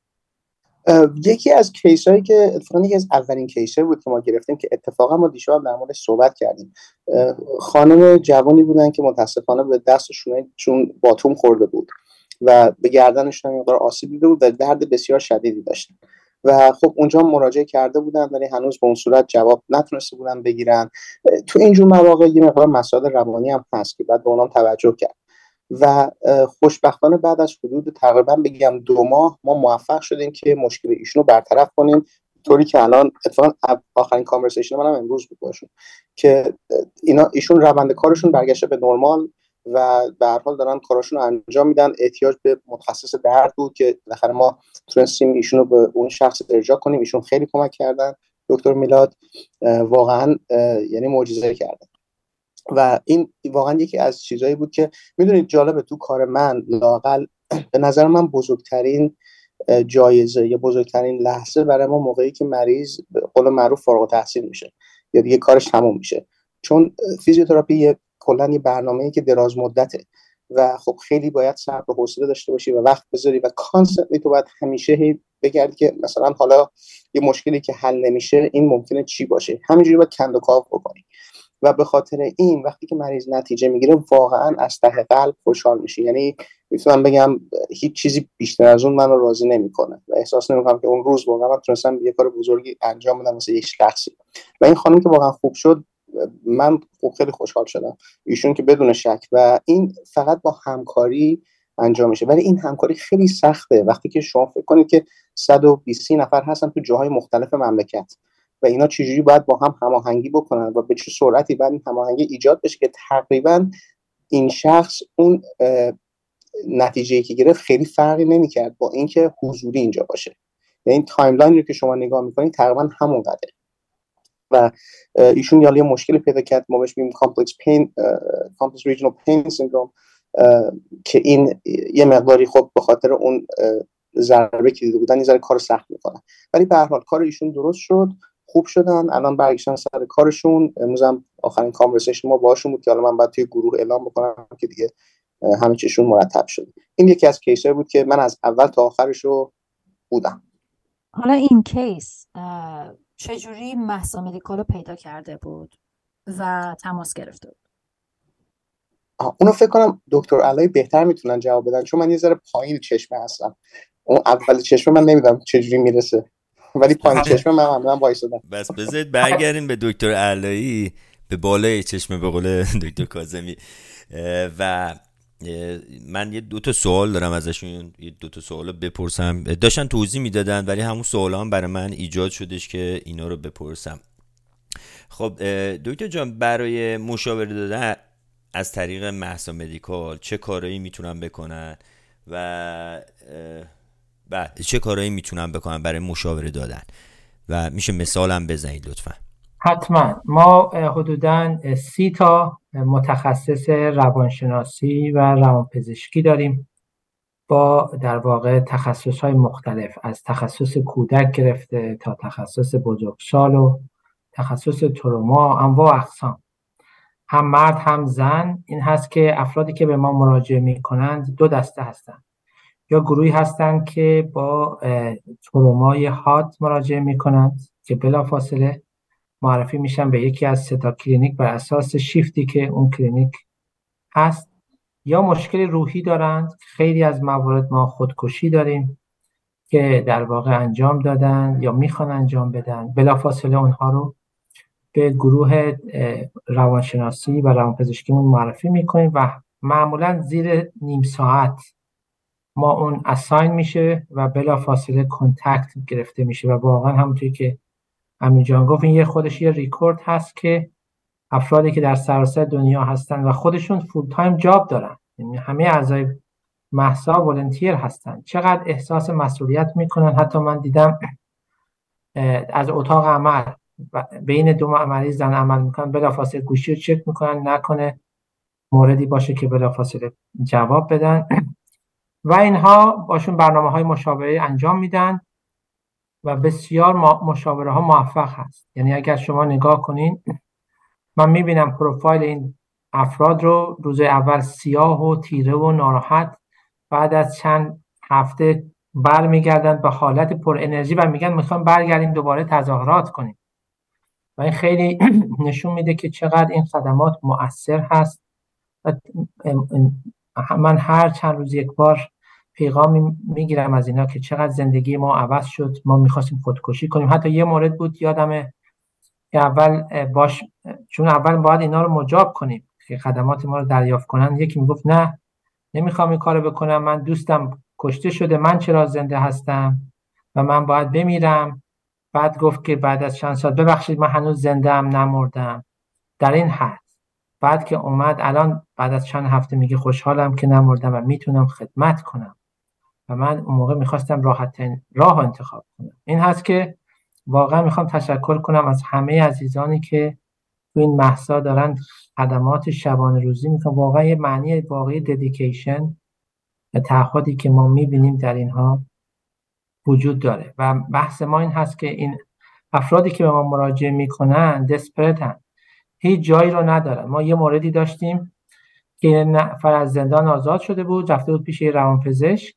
یکی از کیس هایی که اتفاقا یکی از اولین کیس بود که ما گرفتیم که اتفاقا ما دیشب در موردش صحبت کردیم. خانم جوانی بودن که متاسفانه به دستشون چون باتوم خورده بود و به گردنشون هم آسیب دیده بود و درد بسیار شدیدی داشتن. و خب اونجا مراجعه کرده بودن ولی هنوز به اون صورت جواب نتونسته بودن بگیرن. تو اینجور مواقع یه مقدار مسائل روانی هم هست که بعد به اونام توجه کرد. و خوشبختانه بعد از حدود تقریبا بگم دو ماه ما موفق شدیم که مشکل ایشون رو برطرف کنیم. طوری که الان اتفاقا آخرین کانورسیشن منم امروز بود باشون که اینا ایشون روند کارشون برگشته به نرمال و به هر حال دارن کاراشون رو انجام میدن. احتیاج به متخصص درد بود که بالاخره ما تونستیم ایشون رو به اون شخص ارجاع کنیم. ایشون خیلی کمک کردن. دکتر میلاد واقعا یعنی معجزه کردن. و این واقعا یکی از چیزهایی بود که می‌دونید جالبه تو کار من لاقل به نظر من بزرگترین جایزه یا بزرگترین لحظه برای ما موقعی که مریض به قول معروف فارغ تحصیل میشه یا دیگه کارش تموم میشه. چون فیزیوتراپی کلا یه برنامه‌ای که دراز مدته و خب خیلی باید صبر و حوصله داشته باشی و وقت بذاری و کانستنتلی تو باید همیشه بگردی که مثلا حالا یه مشکلی که حل نمیشه این ممکنه چی باشه. همینجوری باید کند و کاف بکنی. و به خاطر این وقتی که مریض نتیجه می‌گیره واقعا از ته قلب خوشحال میشه. یعنی می‌تونم بگم هیچ چیزی بیشتر از اون منو راضی نمی‌کنه و احساس نمی‌کنم که اون روز واقعا من تونستم یه کار بزرگی انجام بدم واسه یک شخصی. و این خانم که واقعا خوب شد من خوب خیلی خوشحال شدم. ایشون که بدون شک و این فقط با همکاری انجام میشه. ولی این همکاری خیلی سخته. وقتی که شما فکر کنید که 120 نفر هستن تو جاهای مختلف مملکت. و اینا چجوری باید با هم هماهنگی بکنن و به چه سرعتی باید این هماهنگی ایجاد بشه که تقریبا این شخص اون نتیجه که گرفت خیلی فرقی نمی‌کرد با اینکه حضوری اینجا باشه. یعنی timeline رو که شما نگاه می‌کنید تقریبا همون قدره و ایشون یه مشکلی پیدا کرد. ما بهش میگیم complex pain complex regional pain syndrome که این یه مقداری خب به خاطر اون ضربه که دیده بودن یه ذره کار سخت می‌کنن ولی به هر حال کار ایشون درست شد. خوب شدن الان برگشتن سر کارشون. امروز هم آخرین conversation ما باشون بود که حالا من باید توی گروه اعلام بکنم که دیگه همه چیشون مرتب شد این یکی از case ها بود که من از اول تا آخرش رو بودم. حالا این کیس چجوری محسا مدیکال رو پیدا کرده بود و تماس گرفته بود؟ اونو فکر کنم دکتر علای بهتر می‌تونن جواب بدن چون من یه ذره پایین چشمه هستم. اون اول چشمه من نمی‌دونم چجوری می‌رسه. ولی پایین چشمه من عملا وایسادم بس بذارید برگردیم به دکتر علایی به بالای چشم به قول دکتر کازمی و من یه دو تا سوال دارم ازشون یه دو تا سوال بپرسم. داشتن توضیح می‌دادن ولی همون سوال هم برای من ایجاد شدش که اینا رو بپرسم. خب دکتر جان برای مشاوره دادن از طریق محسا مدیکال چه کارایی می‌تونن بکنن؟ و بعد چه کارایی می‌تونن بکنن برای مشاوره دادن. و میشه مثالم بزنید لطفا. حتما. ما حدودا سی تا متخصص روانشناسی و روانپزشکی داریم با در واقع تخصص های مختلف. از تخصص کودک گرفته تا تخصص بزرگسال و تخصص تروما انواع اقسام. هم مرد هم زن. این هست که افرادی که به ما مراجعه می کنند دو دسته هستند یا گروهی هستند که با ترومای حاد مراجعه می کنند که بلافاصله معرفی میشن به یکی از سه تا کلینیک بر اساس شیفتی که اون کلینیک هست. یا مشکل روحی دارند. خیلی از موارد ما خودکشی داریم که در واقع انجام دادن یا می‌خوان انجام بدن. بلافاصله اونها رو به گروه روانشناسی و روانپزشکیمون معرفی می‌کنیم و معمولا زیر نیم ساعت ما اون اساین میشه و بلافاصله کنتکت گرفته میشه و واقعا همونطوری که امین جان گفت این یه خودش یه ریکورد هست که افرادی که در سراسر دنیا هستن و خودشون full-time job دارن. یعنی همه اعضای مهسا volunteer هستن. چقدر احساس مسئولیت می‌کنن؟ حتی من دیدم از اتاق عمل بین دو مریض زن عمل می‌کنن بلافاصله گوشی رو چک می‌کنن نکنه موردی باشه که بلافاصله جواب بدن. و اینها باشون برنامه های مشاوره انجام میدن و بسیار مشاوره ها موفق هست. یعنی اگر شما نگاه کنین من می‌بینم پروفایل این افراد رو روز اول سیاه و تیره و ناراحت بعد از چند هفته برمیگردن به حالت پر انرژی و میگن می‌خوام برگردیم دوباره تظاهرات کنیم. و این خیلی نشون میده که چقدر این خدمات مؤثر هست من هر چند روز یک بار پیغام می‌گیرم از اینا که چقدر زندگی ما عوض شد ما می‌خواستیم خودکشی کنیم. حتی یه مورد بود یادمه که اول باش چون اول باید اینا رو مجاب کنیم که خدمات ما رو دریافت کنن. یکی می‌گفت نه نمی‌خوام این کارو بکنم من دوستم کشته شده من چرا زنده هستم و من باید بمیرم. بعد گفت که بعد از چند سال ببخشید من هنوز زنده ام نمردم. در این حد. بعد که اومد الان بعد از چند هفته میگه خوشحالم که نمردم و می‌تونم خدمت کنم. و من اون موقع می‌خواستم راحت راه انتخاب کنم. این هست که واقعا می‌خوام تشکر کنم از همه عزیزانی که تو این محصا دارن خدمات شبانه روزی می‌کنن. واقعا یه معنی واقعی ددیکیشن و تعهدی که ما می‌بینیم در اینها وجود داره. و بحث ما این هست که این افرادی که به ما مراجعه می‌کنن دسپرتن هیچ جایی رو ندارن. ما یه موردی داشتیم که نفر از زندان آزاد شده بود رفته بود پیش روانپزشک.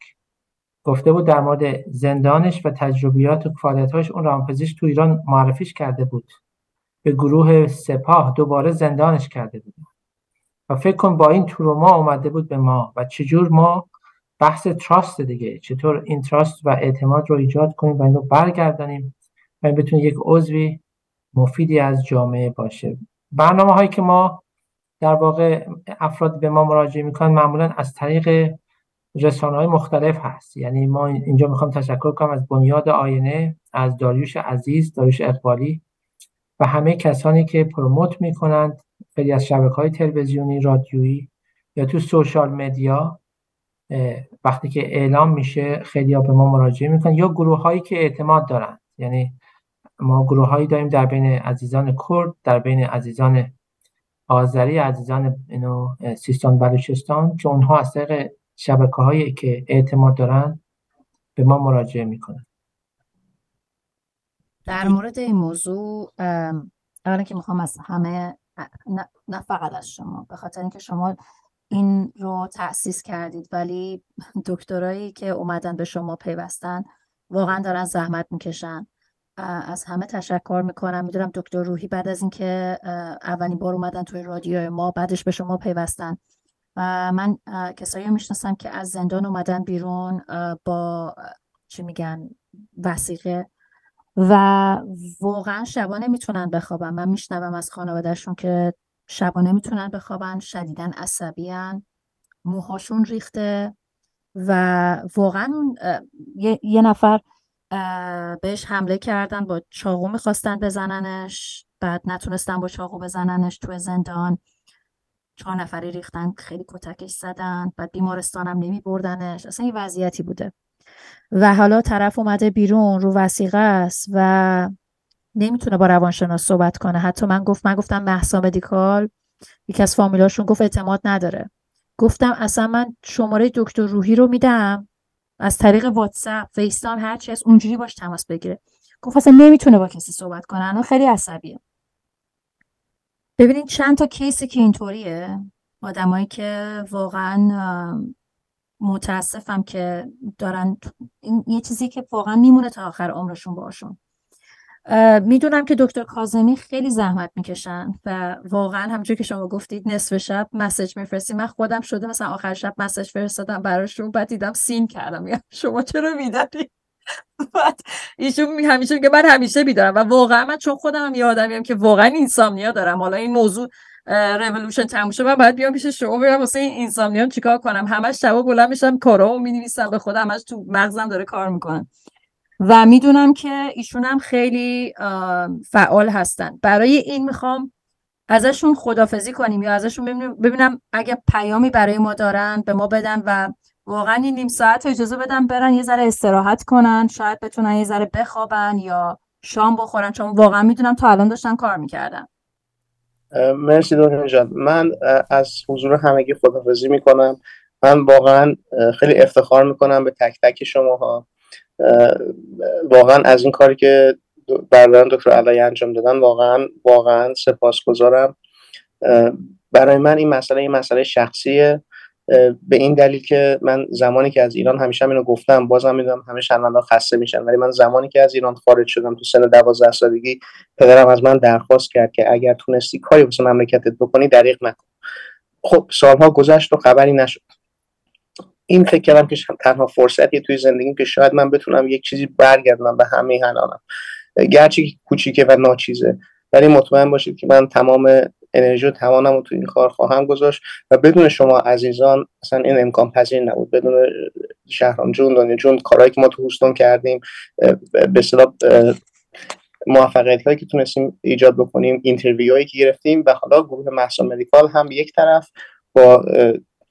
گفته بود در مورد زندانش و تجربیات و فعالیت‌هاش اون روانپزشک تو ایران معرفیش کرده بود. به گروه سپاه دوباره زندانش کرده بود. و فکر کن با این تروما اومده بود به ما و چجور ما بحث تراست دیگه چطور این تراست و اعتماد رو ایجاد کنیم و اینو برگردانیم و این بتونه یک عضوی مفیدی از جامعه باشه. برنامه هایی که ما در واقع افراد به ما مراجعه می‌کنن معمولا از طریق رسانه های مختلف هست. یعنی ما اینجا می‌خوام تشکر کنم از بنیاد آینه از داریوش عزیز داریوش اقبالی و همه کسانی که پروموت می‌کنند خیلی از شبکه های تلویزیونی رادیویی یا تو سوشال مدیا. وقتی که اعلام میشه خیلی به ما مراجعه می‌کنن یا گروه هایی که اعتماد دارن یعنی ما گروه هایی داریم در بین عزیزان کرد در بین عزیزان آذری عزیزان اینو سیستان بلوچستان که اونها از طریق شبکه هایی که اعتماد دارن به ما مراجعه می‌کنن. در مورد این موضوع اولا که می‌خوام از همه نه فقط از شما به خاطر اینکه شما این رو تأسیس کردید ولی دکترایی که اومدن به شما پیوستن واقعا دارن زحمت می‌کشن. از همه تشکر می‌کنم. می‌دونم دکتر روحی بعد از اینکه اولین بار اومدن توی رادیو ما بعدش به شما پیوستن. و من کسایی می‌شناسم که از زندان اومدن بیرون با چی میگن وسیقه و واقعا شبا نمی‌تونن بخوابن. من میشنوم از خانوادهشون که شبا نمی‌تونن بخوابن شدیدن عصبیان موهاشون ریخته و واقعا یه نفر بهش حمله کردن با چاقو می‌خواستن بزننش. بعد نتونستن با چاقو بزننش تو زندان. چهار نفری ریختن خیلی کتکش زدن. بعد بیمارستانم نمی بردنش اصلا این وضعیتی بوده. و حالا طرف اومده بیرون رو وسیقه است و نمی‌تونه با روانشناس صحبت کنه. حتی من گفت من گفتم محسا مدیکال. یکی از فامیلاشون گفت اعتماد نداره. گفتم اصلا من شماره دکتر روحی رو میدم. از طریق واتساپ فیستان هر چی از اونجوری باش تماس بگیره. گفت اصلا نمی‌تونه با کسی صحبت کنه. الان خیلی عصبیه. ببینید چند تا کیسی که اینطوریه. آدمایی که واقعا متاسفم که دارن این یه چیزی که واقعا میمونه تا آخر عمرشون باشون می‌دونم که دکتر کازمی خیلی زحمت می‌کشن و واقعا همونجور که شما گفتید نصف شب مسج میفرستی من خودم شده مثلا آخر شب مسج فرستادم براشون بعد دیدم سین کردم. یا شما چرا میداری بعد ایشون همیشه میگه من همیشه بیدارم. و واقعا من چون خودم هم آدمیم که واقعا اینسامنیا دارم. حالا این موضوع رولوشن تموم شد. من باید بیام پیش شما برم واسه این اینسامنیام چیکار کنم. همش شبا بلند میشم کارامو می‌نویسم. به خودم همش تو مغزم داره کار می‌کنم و می‌دونم که ایشون هم خیلی فعال هستن. برای این می‌خوام ازشون خدافزی کنیم یا ازشون ببینم اگه پیامی برای ما دارن به ما بدن و واقعا این نیم ساعت اجازه بدن برن یه ذره استراحت کنن شاید بتونن یه ذره بخوابن یا شام بخورن. چون واقعا می‌دونم تا الان داشتن کار می‌کردن. مرسی دکتر جان. من از حضور همگی خدافزی می‌کنم. من واقعا خیلی افتخار می‌کنم به تک تک شماها. واقعا از این کاری که برادران دکتر علایی انجام دادن واقعا واقعا سپاسگزارم. برای من این مسئله این مسئله شخصیه. به این دلیل که من زمانی که از ایران همیشه اینو گفتم بازم می‌دونم همه شنوندا خسته میشن ولی من زمانی که از ایران خارج شدم تو سن 12 سالگی پدرم از من درخواست کرد که اگر تونستی کاری واسه مملکتت بکنی دریغ نکن. خب سالها گذشت و خبری نشد. این فکر کردم که تنها فرصتی توی زندگیم که شاید من بتونم یک چیزی برگردونم به هم‌وطنانم گرچه کوچیکه و ناچیزه ولی مطمئن باشید که من تمام انرژی و توانم رو تو این کار خواهم گذاشت و بدون شما عزیزان اصلا این امکان پذیر نبود. بدون شهران جون دنیا جون کارهایی که ما تو هیوستون کردیم به اصطلاح موفقیت هایی که تونستیم ایجاد بکنیم interview هایی که گرفتیم و حالا گروه مهسا مدیکال هم یک طرف با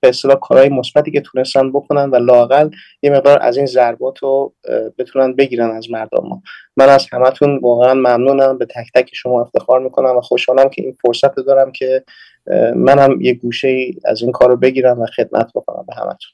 به اصطلاح کارهای مثبتی که تونستن بکنن و لاقل یه مقدار از این ضربات رو بتونن بگیرن از مردم ما. من از همتون واقعا ممنونم. به تک تک شما افتخار می‌کنم و خوشحالم که این فرصت دارم که منم یه گوشه از این کار رو بگیرم و خدمت بکنم به همتون.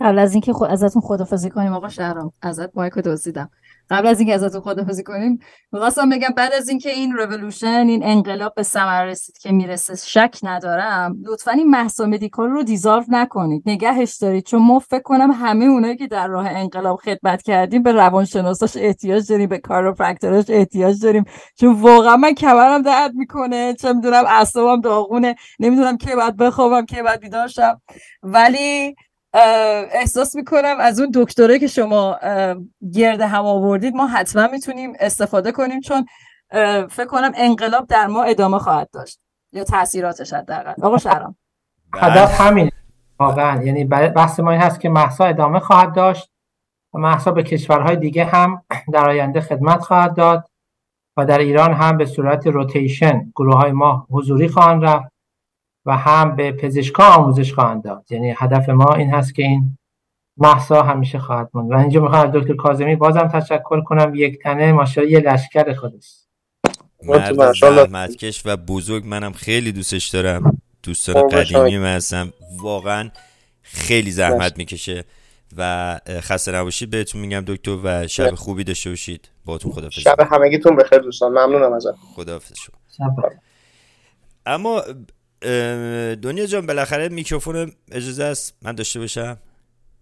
قبل از اینکه خود ازتون خدافزی کنیم آقا شهرام ازت مایکو دزدیدم. قبل از اینکه ازتون خدافزی کنیم می‌خواستم بگم بعد از اینکه این رولوشن این انقلاب به ثمر رسید که می‌رسه شک ندارم. لطفا این محسا مدیکال رو دیزارو نکنید. نگهش دارید. چون ما فکر کنم همه اونایی که در راه انقلاب خدمت کردیم به روانشناساش احتیاج داریم به کاروپرکتوراش احتیاج داریم. چون واقعا من کمرم درد می‌کنه. چه می‌دونم اعصابم داغونه. نمی‌دونم که بعد بخوابم که بعد بیدار ولی احساس می‌کنم از اون دکتره که شما گرد هم آوردید ما حتما می‌تونیم استفاده کنیم چون فکر کنم انقلاب در ما ادامه خواهد داشت یا تاثیراتش حداقل. آقا شهرام. هدف همین. واقعا یعنی بحث ما این هست که محسا ادامه خواهد داشت و محسا به کشورهای دیگه هم در آینده خدمت خواهد داد و در ایران هم به صورت روتیشن گروه های ما حضوری خواهند رفت. و هم به پزشکا آموزش خواهند داد. یعنی هدف ما این هست که این محسا همیشه خواهد موند. و اینجا می‌خوام از دکتر کاظمی بازم تشکر کنم. یک تنه ماشاءالله یه لشکر خودش. مرد زحمتکش و بزرگ منم خیلی دوستش دارم. دوستان قدیمی من هستم. واقعا خیلی زحمت می‌کشه و خسته نباشید. بهتون میگم دکتر و شب خوبی داشته باشید. باهاتون خدافظ شب همگیتون بخیر دوستان. ممنونم ازت خدافظ شما. اما دنیا جان بالاخره میکروفون اجازه است من داشته باشم؟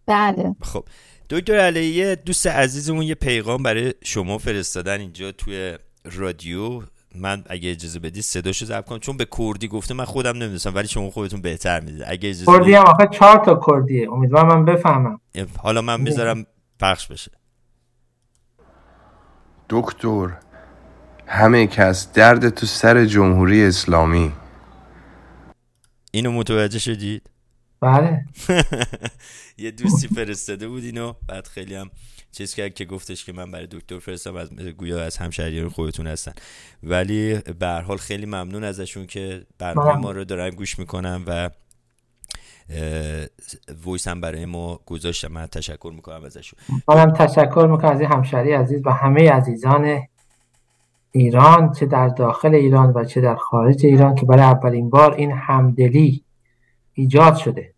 بله. خب دکتر علیه دوست عزیزمون یه پیغام برای شما فرستادن اینجا توی رادیو. من اگه اجازه بدی صداشو ضبط کنم. چون به کردی گفته من خودم نمی‌دونستم ولی شما خودتون بهتر می‌دید اگه اجازه کردی هم آخه چهار تا کردیه. امیدوارم من بفهمم. حالا من می‌ذارم پخش بشه. دکتر همه کس درد تو سر جمهوری اسلامی. اینو متوجه شدید؟ بله. یه دوستی فرستاده بود اینو بعد خیلی هم چیز کرد که گفتش که من برای دکتر فرستم از گویا از همشهریان خودتون هستن. ولی به حال خیلی ممنون ازشون که برنامه بله. ما رو دارن گوش می‌کنن و ویس هم برای ما گذاشتم من تشکر می‌کنم ازشون. منم تشکر می‌کنم از این همشهری عزیز و همه عزیزان ایران چه در داخل ایران و چه در خارج ایران که برای اولین بار این همدلی ایجاد شده.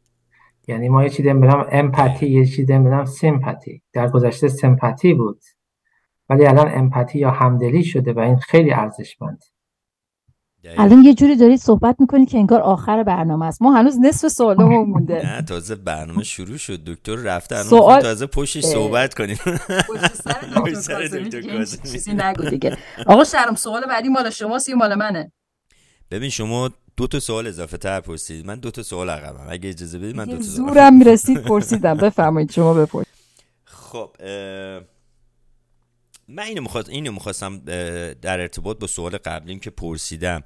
یعنی ما یه چیزی به امپاتی یه چیزی به سیمپاتی در گذشته سمپاتی بود. ولی الان امپاتی یا همدلی شده و این خیلی ارزشمند. الان یه جوری دارید صحبت می‌کنید که انگار آخر برنامه است. ما هنوز نصف سوالمون مونده. نه تازه برنامه شروع شد. دکتر رفته الان سوال- تازه پشتش اه. صحبت کنیم. این. چیزی نگو دیگه. آقا شرم سوال بعدی مال شماست یا مال منه. ببین شما دو تا سوال اضافه تر پرسید. من دو تا سوال عقبم. اگه اجازه بدید من دو تا سوال زورم می‌رسید پرسیدم. بفرمایید شما بپرسید. خب من اینو اینو می‌خواستم در ارتباط با سوال قبلیم که پرسیدم.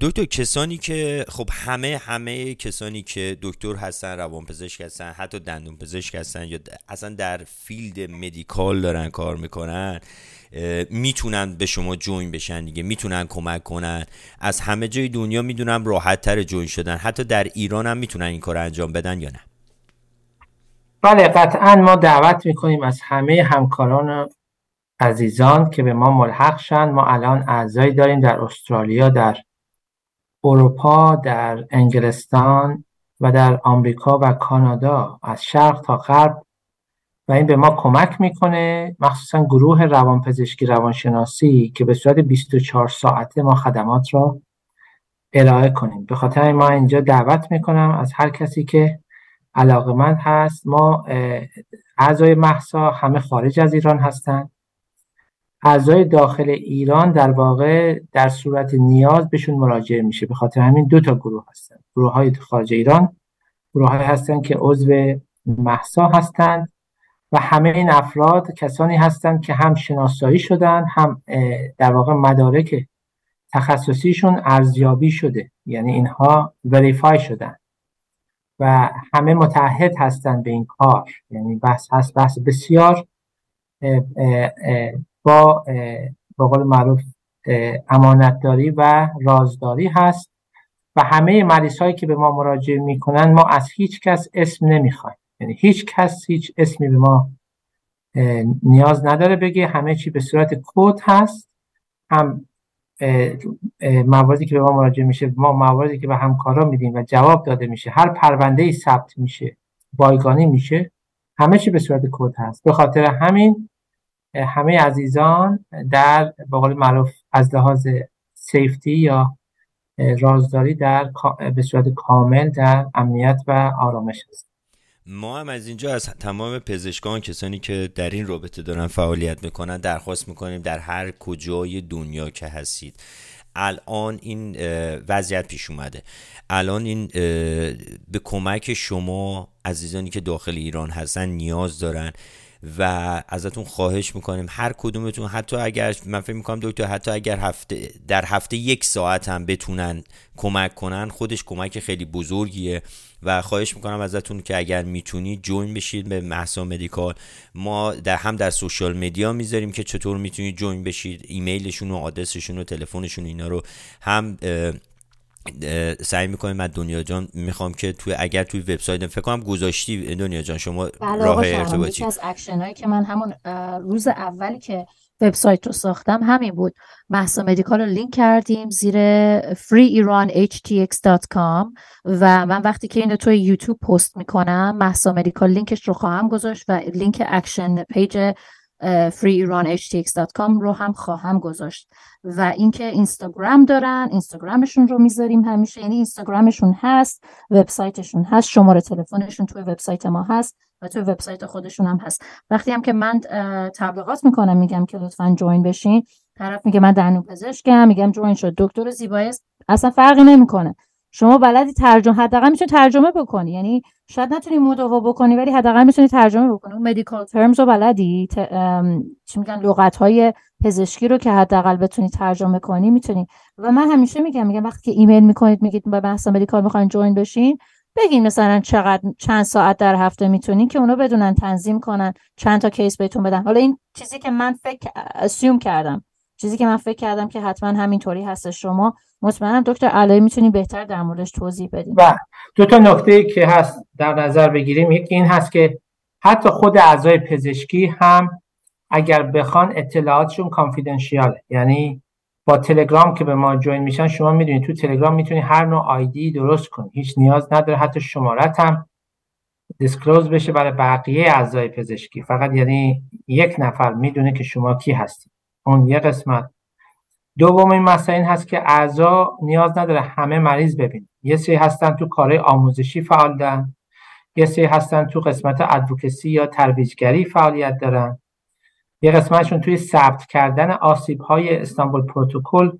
دکتر کسانی که خب همه همه کسانی که دکتر هستن روانپزشک هستن حتی دندون پزشک هستن یا اصلا در field medical دارن کار می‌کنن می‌تونن به شما join بشن دیگه می‌تونن کمک کنن. از همه جای دنیا می‌دونم راحت تر join شدن. حتی در ایران هم می‌تونن این کار انجام بدن یا نه؟ بله قطعا ما دعوت می‌کنیم از همه همکاران عزیزان که به ما ملحق شن ما الان اعضایی داریم در استرالیا در اروپا در انگلستان و در آمریکا و کانادا از شرق تا غرب. و این به ما کمک می‌کنه مخصوصا گروه روانپزشکی روانشناسی که به صورت 24 ساعته ما خدمات را ارائه کنیم. به خاطر ما اینجا دعوت می‌کنم از هر کسی که علاقمند هست. ما اعضای محسا همه خارج از ایران هستند اعضای داخل ایران در واقع در صورت نیاز بهشون مراجعه میشه. به خاطر همین دو تا گروه هستن. گروه های خارج ایران گروه های هستن که عضو محسا هستند و همه این افراد کسانی هستند که هم شناسایی شدن هم در واقع مدارک تخصصیشون ارزیابی شده. یعنی اینها وریفای شدن و همه متعهد هستند به این کار. یعنی بحث هست بحث بسیار با به قول معروف امانتداری و رازداری هست و همه مریض هایی که به ما مراجعه می‌کنن ما از هیچ کس اسم نمی‌خوایم. یعنی هیچ کس هیچ اسمی به ما نیاز نداره بگه. همه چی به صورت کد هست. هم مواردی که به ما مراجعه میشه ما مواردی که به همکارا میدیم و جواب داده میشه. هر پرونده ای ثبت میشه بایگانی میشه. همه چی به صورت کد هست. به خاطر همین همه عزیزان در به قول معروف از لحاظ سیفتی یا رازداری در به صورت کامل در امنیت و آرامش هست ما هم از اینجا از تمام پزشکان کسانی که در این رابطه دارن فعالیت می‌کنن درخواست می‌کنیم در هر کجای دنیا که هستید. الان این وضعیت پیش اومده. الان این به کمک شما عزیزانی که داخل ایران هستن نیاز دارن و ازتون خواهش می‌کنیم. هر کدومتون حتی اگر من فکر می‌کنم دکتر حتی اگر هفته در هفته یک ساعت هم بتونن کمک کنن خودش کمک خیلی بزرگیه و خواهش می‌کنم ازتون که اگر می‌تونید join بشید به مهسا مدیکال. ما در هم در social media می‌ذاریم که چطور می‌تونید join بشید ایمیلشون و آدرسشون و تلفنشون اینا رو هم سعی می‌کنیم من دنیا جان می‌خوام که توی اگر توی وبسایت فکر کنم گذاشتی دنیا جان شما بله راه ارتباطی. یکی از اکشن هایی که من همون روز اولی که وبسایت رو ساختم همین بود. مهسا مدیکال رو لینک کردیم زیر freeiranhtx.com و من وقتی که این رو توی یوتیوب پست می‌کنم مهسا مدیکال لینکش رو خواهم گذاشت و لینک action page freeiranhtx.com رو هم خواهم گذاشت. و اینکه اینستاگرام دارن اینستاگرامشون رو می‌ذاریم همیشه یعنی اینستاگرامشون هست وبسایتشون هست شماره تلفنشون توی وبسایت ما هست و توی وبسایت خودشون هم هست. وقتی هم که من تبلیغات می‌کنم میگم که لطفا جوین بشین. طرف میگه من دندون پزشکم میگم جوین شد. دکتر زیبایی اصلا فرقی نمی‌کنه. شما بلدی ترجمه حداقل می‌تونی ترجمه بکنی. یعنی شاید نتونی مداوا بکنی ولی حداقل می‌تونی ترجمه بکنی. اون medical terms رو بلدی؟ چی میگن لغت های پزشکی رو که حداقل بتونی ترجمه کنی می‌تونی. و من همیشه میگم میگم وقتی که ایمیل می‌کنید میگید به بحث medical می‌خواین join بشین بگین مثلا چقدر چند ساعت در هفته می‌تونین که اونا بدونن تنظیم کنن چند تا case بهتون بدن. حالا این چیزی که من فکر assume کردم. چیزی که من فکر کردم که حتما همینطوری هست شما مطمئنم دکتر علایی می‌تونی بهتر در موردش توضیح بدین و دو تا نکته که هست در نظر بگیریم یکی این هست که حتی خود اعضای پزشکی هم اگر بخوان اطلاعاتشون کانفیدنشیاله یعنی با تلگرام که به ما جوین میشن شما می‌دونید تو تلگرام می‌تونی هر نوع آیدی درست کنی. هیچ نیاز نداره. حتی شمارت هم دیسکلوز بشه برای بقیه اعضای پزشکی. فقط یعنی یک نفر می‌دونه که شما کی هستید اون یه قسمت دومین مسئله این هست که اعضا نیاز نداره همه مریض ببین یه سری هستن تو کارهای آموزشی فعال یه سری هستن تو قسمت ادوکسی یا ترویجگری فعالیت دارن. یه قسمتشون توی ثبت کردن آسیب های استانبول پروتکل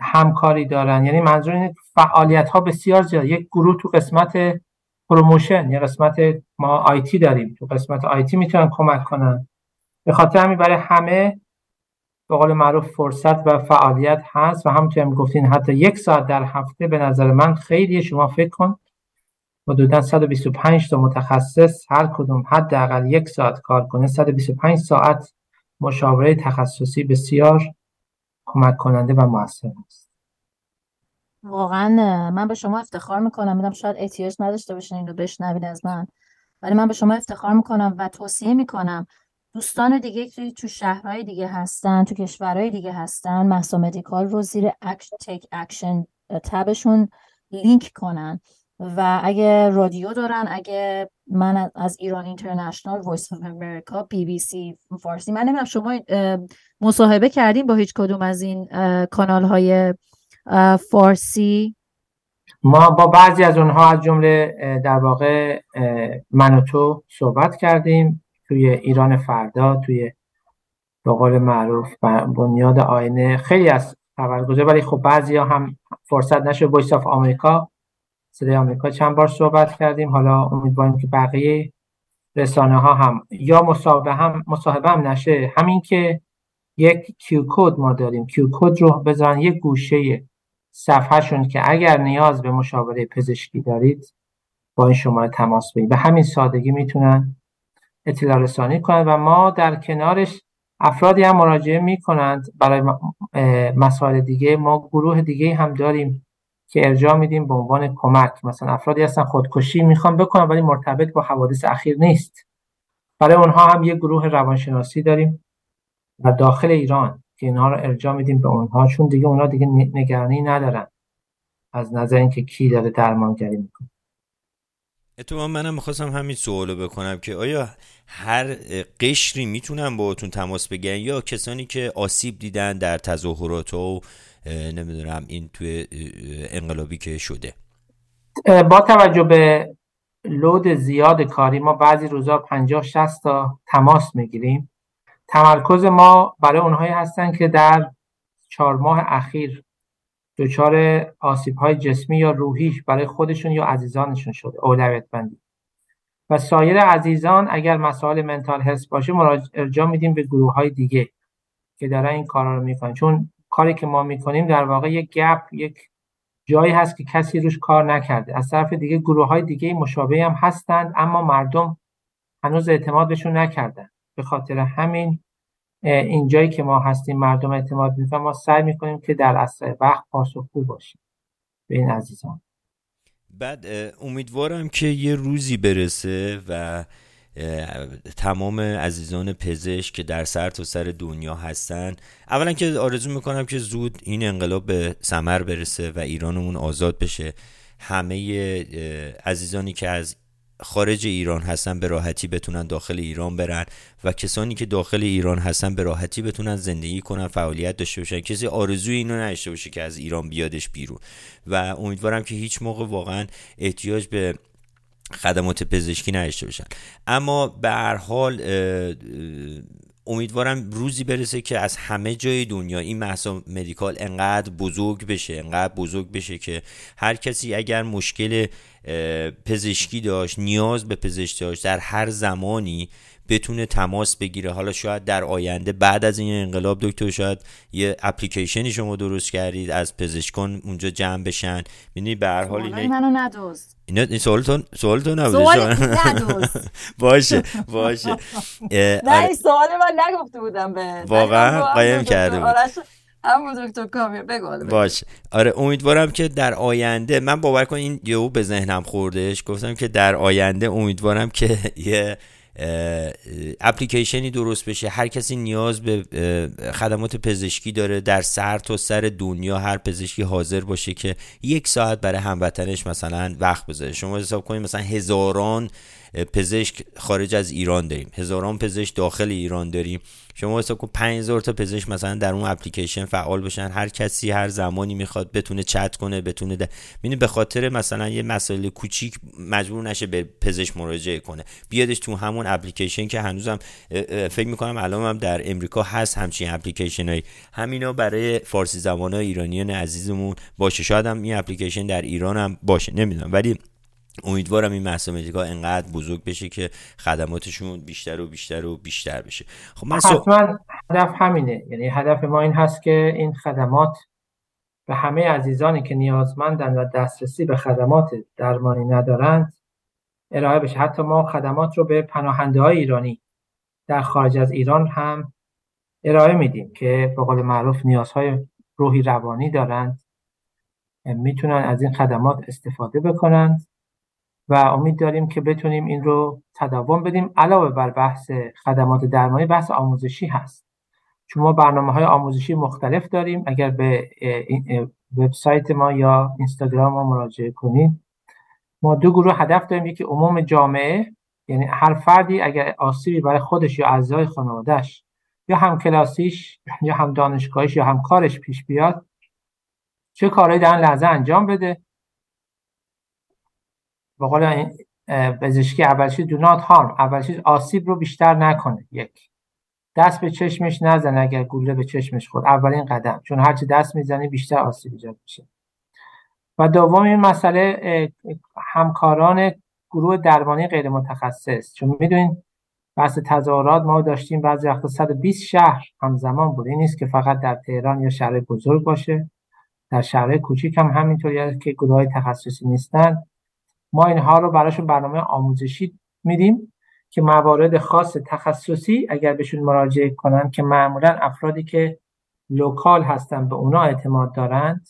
همکاری دارن. یعنی منظور اینه فعالیت ها بسیار زیاد. یک گروه تو قسمت promotion یه قسمت ما IT داریم. تو قسمت IT می‌تونن کمک کنن. به خاطر همین برای همه به قول معروف فرصت و فعالیت هست و همونطور هم گفتین حتی یک ساعت در هفته به نظر من خیلی شما فکر کن حدودا 125 تا متخصص هر کدوم حداقل یک ساعت کار کنه. 125 ساعت مشاوره تخصصی بسیار کمک کننده و موثر است واقعا من به شما افتخار می‌کنم. میدم شاید احتیاج نداشته باشین این رو بشنوید از من. ولی من به شما افتخار می‌کنم و توصیه می‌کنم دوستان دیگه که تو شهرهای دیگه هستن تو کشورهای دیگه هستن مهسا مدیکال رو زیر take action tabشون لینک کنن. و اگه رادیو دارن اگه من از ایران اینترنشنال وایس آف امریکا بی بی سی فارسی من نمی‌دونم شما مصاحبه کردیم با هیچ کدوم از این کانال های فارسی؟ ما با بعضی از اونها از جمله در واقع من و تو صحبت کردیم. توی ایران فردا توی به قول معروف بنیاد آینه خیلی از خبرگزار ولی خب بعضی هم فرصت نشد. وایس آف آمریکا صدای آمریکا چند بار صحبت کردیم. حالا امیدواریم که بقیه رسانه ها هم یا مصاحبه هم مصاحبه هم نشه. همین که یک QR code ما داریم. QR code رو بذارن یک گوشه صفحهشون که اگر نیاز به مشاوره پزشکی دارید با این شماره تماس بگیرید. به همین سادگی می‌تونن اطلاع رسانی کنند و ما در کنارش افرادی هم مراجعه می کنند برای مسائل دیگه ما گروه دیگه هم داریم که ارجاع میدیم به عنوان کمک. مثلا افرادی هستن خودکشی می‌خوان بکنن ولی مرتبط با حوادث اخیر نیست. برای اونها هم یه گروه روانشناسی داریم و داخل ایران که اینها رو ارجاع میدیم به اونها چون دیگه اونها دیگه نگرانی ندارن. از نظر اینکه کی داره درمانگری می‌کنه. اتفاقا منم می‌خواستم همین سوالو بکنم که آیا هر قشری می‌تونن باهاتون تماس بگیرن یا کسانی که آسیب دیدن در تظاهرات و نمی‌دونم این توی انقلابی که شده؟ با توجه به لود زیاد کاری ما بعضی روزا 50 60 تا تماس می‌گیریم. تمرکز ما برای اونهایی هستن که در چهار ماه اخیر دچار آسیب های جسمی یا روحی برای خودشون یا عزیزانشون شده اولویت بندی و سایر عزیزان اگر مسائل منتال هست باشه ارجاع میدیم به گروه های دیگه که دارن این کارا رو می‌کنن. چون کاری که ما می‌کنیم در واقع یک گپ یک جایی هست که کسی روش کار نکرده. از طرف دیگه گروه های دیگه مشابه هم هستند اما مردم هنوز اعتماد بهشون نکردن. به خاطر همین اینجایی که ما هستیم مردم اعتماد می‌کنن ما سعی می‌کنیم که در اسرع وقت پاسخگو باشیم. به این عزیزان. بعد امیدوارم که یه روزی برسه و تمام عزیزان پزشک که در سر تا سر دنیا هستن. اولا که آرزو می‌کنم که زود این انقلاب به سمر برسه و ایرانمون آزاد بشه. همه عزیزانی که از خارج ایران هستن به راحتی بتونن داخل ایران برن و کسانی که داخل ایران هستن به راحتی بتونن زندگی کنن فعالیت داشته باشن. کسی آرزوی اینو نداشته باشه که از ایران بیادش بیرون. و امیدوارم که هیچ موقع واقعا احتیاج به خدمات پزشکی نداشته باشن. اما به هر حال امیدوارم روزی برسه که از همه جای دنیا این محصا مدیکال انقدر بزرگ بشه انقدر بزرگ بشه که هر کسی اگر مشکل پزشکی داشت نیاز به پزشک داشت در هر زمانی بتونه تماس بگیره. حالا شاید در آینده بعد از این انقلاب دکتر شاید یه اپلیکیشنی شما درست کردید از پزشکان اونجا جمع بشن. ببینی به هر حال اینه منو ندوز. اینا سوالتون سوالتون نبوده. باشه باشه. نه این سوال من نگفته بودم به واقعا قایم کرده بود. همون دکتر کامی بگو باشه. آره امیدوارم که در آینده من باور کن این یهو به ذهنم خوردهش گفتم که در آینده امیدوارم که یه اپلیکیشنی درست بشه. هر کسی نیاز به خدمات پزشکی داره در سر تا سر دنیا هر پزشکی حاضر باشه که یک ساعت برای هموطنش مثلا وقت بذاره. شما حساب کنید مثلا هزاران پزشک خارج از ایران داریم. هزاران پزشک داخل ایران داریم. شما حساب کن 5000 تا پزشک مثلا در اون اپلیکیشن فعال بشن. هر کسی هر زمانی می‌خواد بتونه چت کنه بتونه ده... به خاطر مثلا یه مسئله کوچیک مجبور نشه به پزشک مراجعه کنه. بیادش تو همون اپلیکیشن که هنوزم فکر می‌کنم الان هم در امریکا هست همچین اپلیکیشن هایی همینا برای فارسی زبان ایرانیان عزیزمون باشه. شاید هم این اپلیکیشن در ایران هم باشه. نمی‌دونم. ولی امیدوارم این مدیکا انقدر بزرگ بشه که خدماتشون بیشتر و بیشتر و بیشتر بشه. خب من حتما هدف همینه. یعنی هدف ما این هست که این خدمات به همه عزیزانی که نیازمندن و دسترسی به خدمات درمانی ندارند ارائه بشه. حتی ما خدمات رو به پناهنده های ایرانی در خارج از ایران هم ارائه میدیم که به قول معروف نیازهای روحی روانی دارند. می‌تونن از این خدمات استفاده بکنند. و امید داریم که بتونیم این رو تداوم بدیم. علاوه بر بحث خدمات درمانی بحث آموزشی هست. چون ما برنامه های آموزشی مختلف داریم. اگر به وبسایت ما یا اینستاگرام ما مراجعه کنید. ما دو گروه هدف داریم. یکی عموم جامعه یعنی هر فردی اگر آسیبی برای خودش یا اعضای خانوادهش یا هم کلاسیش یا هم دانشگاهیش یا هم کارش پیش بیاد چه کارهایی در لحظه انجام بده. به قول پزشکی اولش دو نات هارم اولش آسیب رو بیشتر نکنه. یک دست به چشمش نزن اگر گوله به چشمش خود اولین قدم چون هرچی دست می‌زنی بیشتر آسیب ایجاد میشه. و دوم این مسئله همکاران گروه درمانی غیر متخصص چون می‌دونین بحث تظاهرات ما داشتیم بعضی وقتا 120 شهر همزمان بود این نیست که فقط در تهران یا شهر بزرگ باشه در شهر کوچیک هم همینطوری که گروه تخصصی نیستن. ما اینها رو براشون برنامه آموزشی میدیم که موارد خاص تخصصی اگر بهشون مراجعه کنن که معمولا افرادی که لوکال هستن به اونا اعتماد دارند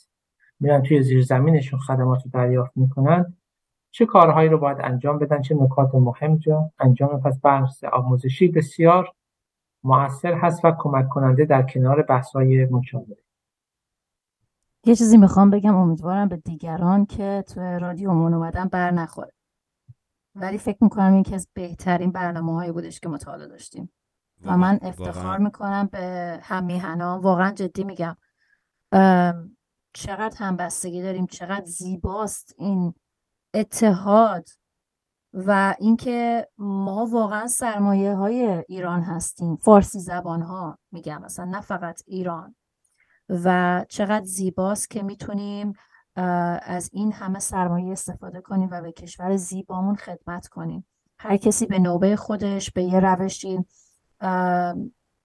میرن توی زیرزمینشون خدمات رو دریافت می‌کنن. چه کارهایی رو باید انجام بدن چه نکات مهم جا انجام پس بحث آموزشی بسیار موثر هست و کمک کننده در کنار بحث‌های مشاوره. یه چیزی می‌خوام بگم امیدوارم به دیگران که تو رادیومون اومدن بر نخوره. ولی فکر می‌کنم این که از بهترین برنامه هایی بودش که مطالعه داشتیم. و من افتخار می‌کنم به همیهنا واقعا جدی میگم. چقدر همبستگی داریم چقدر زیباست این اتحاد و اینکه ما واقعا سرمایه های ایران هستیم. فارسی زبان ها میگم مثلا نه فقط ایران. و چقدر زیباست که می‌تونیم از این همه سرمایه استفاده کنیم و به کشور زیبامون خدمت کنیم. هر کسی به نوبه خودش به یه روشی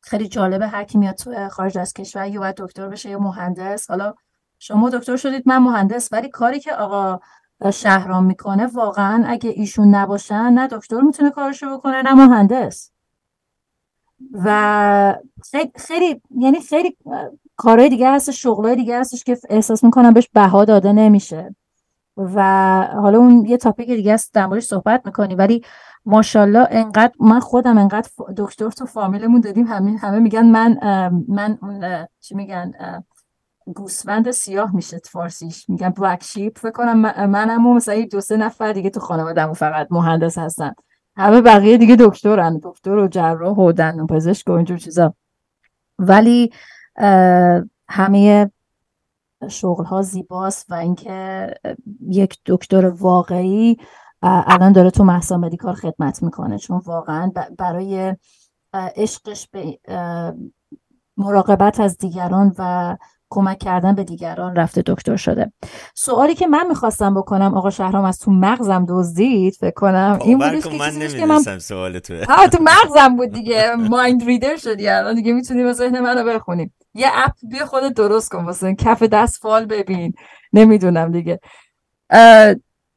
خیلی جالبه هر کی میاد تو خارج از کشور یا باید دکتر بشه یا مهندس. حالا شما دکتر شدید من مهندس ولی کاری که آقا شهرام می‌کنه واقعا اگه ایشون نباشن نه دکتر می‌تونه کارشو بکنه نه مهندس. و خیلی, خیلی یعنی خیلی کارهای دیگه هست شغلای دیگه هستش که احساس می‌کنم بهش بها داده نمیشه. و حالا اون یه تاپیک دیگه است در صحبت می‌کنی ولی ماشاءالله انقدر من خودم انقدر دکتر تو فامیلمون دادیم همه همه میگن من من اون چی میگن گوسفند سیاه میشه فارسیش. میگن بلک شیپ فکر کنم منم مثلا دو سه نفر دیگه تو خانواده‌مون فقط مهندس هستن. همه بقیه دیگه دکترن. دکتر و جراح و دندون پزشک و اینجور چیزا. ولی همه شغل ها زیباست و اینکه یک دکتر واقعی الان داره تو محسا مدیکال خدمت می‌کنه. چون واقعا برای عشقش به مراقبت از دیگران و کمک کردن به دیگران رفته دکتر شده. سوالی که من می‌خواستم بکنم آقا شهرام از تو مغزم دزدید فکر کنم خب، این بودش که من من سوال تو تو مغزم بود دیگه. مایند ریدر شدی الان دیگه می‌تونی به ذهن منو بخونی یه اپ بیا خودت درست کن واسه کف دست فال ببین. نمی‌دونم دیگه.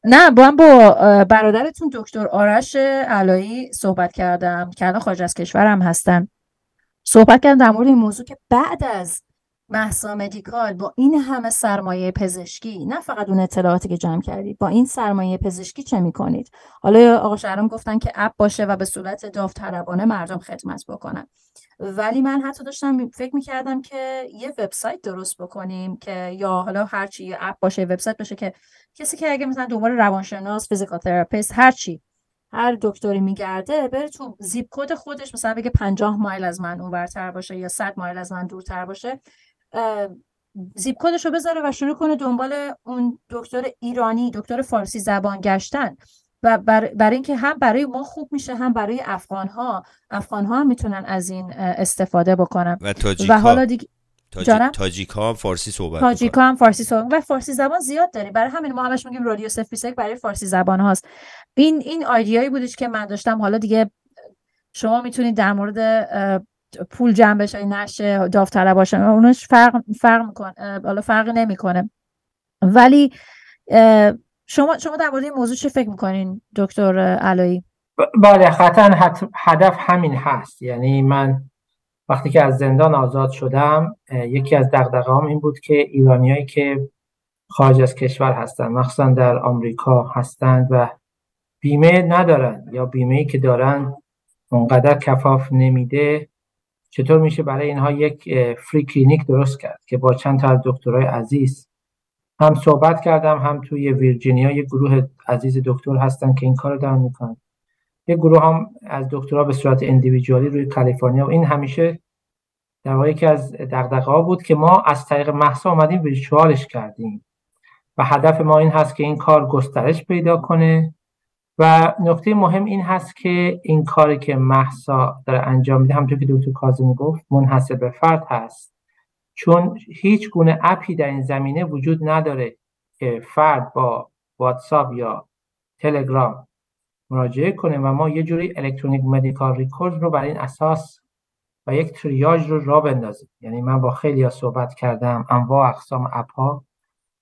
نه با هم با برادرتون دکتر آرش علایی صحبت کردم که الان خارج از کشورم هستن. صحبت کردم در مورد این موضوع که بعد از محسا مدیکال با این همه سرمایه پزشکی نه فقط اون اطلاعاتی که جمع کردید با این سرمایه پزشکی چه می‌کنید؟ حالا آقا شهرام گفتن که app باشه و به صورت داوطلبانه مردم خدمت بکنن. ولی من حتی داشتم فکر می‌کردم که یه وبسایت درست بکنیم که یا حالا هرچی یه app باشه وبسایت باشه که کسی که اگه مثلا دنبال روانشناس physical therapist هرچی هر دکتری میگرده بره تو zip code خودش مثلا بگه 50 مایل از من اونورتر باشه یا 100 مایل از من دورتر باشه. zip codeش رو بذاره و شروع کنه دنبال اون دکتر ایرانی دکتر فارسی زبان گشتن. و برای اینکه هم برای ما خوب میشه هم برای افغان ها افغان ها هم می‌تونن از این استفاده بکنن. و و حالا دیگه تاجیک ها فارسی صحبت تاجیک هم فارسی صحبت و فارسی زبان زیاد داریم. برای همین ما همش میگیم رادیو سفیسک برای فارسی زبان هاست. این این آیدیایی بودش که من داشتم. حالا دیگه شما می‌تونید در مورد پول جمع بشه نشه داوطلب باشن اونش فرق فرق می‌کنه حالا فرقی نمی‌کنه. ولی شما شما در مورد این موضوع چه فکر می‌کنین دکتر علایی؟ بله قطعا هدف همین هست. یعنی من وقتی که از زندان آزاد شدم یکی از دغدغه‌هام این بود که ایرانیایی که خارج از کشور هستند مخصوصا در آمریکا هستند و بیمه ندارن یا بیمه ای که دارن اونقدر کفاف نمیده چطور میشه برای اینها یک فری کلینیک درست کرد که با چند تا از دکترای عزیز هم صحبت کردم هم توی ویرجینیا یک گروه عزیز دکتر هستن که این کار دارن می‌کنن. یک گروه هم از دکترها به صورت اندیویدوالی روی کالیفرنیا و این همیشه در واقع یکی از دغدغه ها بود که ما از طریق محصا آمدیم ویرچوالش کردیم و هدف ما این هست که این کار گسترش پیدا کنه و نکته مهم این هست که این کاری که محسا داره انجام میده همونطور که دکتر کاظمی گفت منحصر به فرد هست. چون هیچ گونه appی در این زمینه وجود نداره که فرد با واتساپ یا تلگرام مراجعه کنه و ما یه جوری electronic medical record رو برای این اساس و یک triage رو را بندازیم. یعنی من با خیلی ها صحبت کردم انواع اقسام app ها.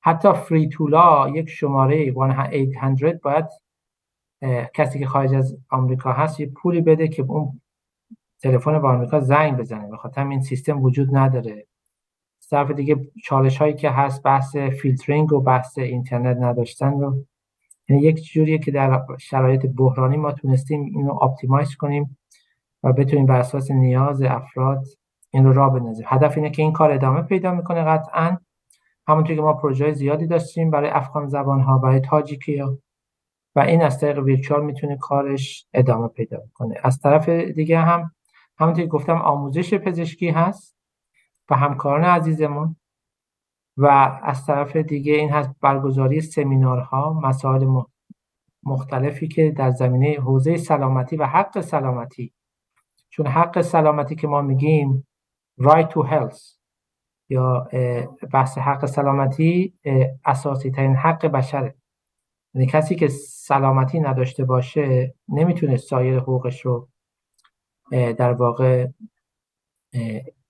حتی toll free یک شماره 1800 باید کسی که خارج از آمریکا هست یه پولی بده که اون تلفن با آمریکا زنگ بزنه. بخاطر این سیستم وجود نداره. طرف دیگه چالش هایی که هست بحث فیلترینگ و بحث اینترنت نداشتن رو. یعنی یک جوریه که در شرایط بحرانی ما تونستیم اینو optimize کنیم و بتونیم بر اساس نیاز افراد این رو راه بندازیم. هدف اینه که این کار ادامه پیدا می‌کنه قطعا. همونطور که ما پروژه زیادی داشتیم برای افغان زبان ها برای تاجیکی و این از طریق ویرچوال می‌تونه کارش ادامه پیدا کنه. از طرف دیگه هم همونطور گفتم آموزش پزشکی هست و همکاران عزیزمون و از طرف دیگه این هست برگزاری سمینارها مسائل مختلفی که در زمینه حوزه سلامتی و حق سلامتی. چون حق سلامتی که ما میگیم right to health یا بحث حق سلامتی اساسی ترین حق بشره. یعنی کسی که سلامتی نداشته باشه نمی‌تونه سایر حقوقش رو در واقع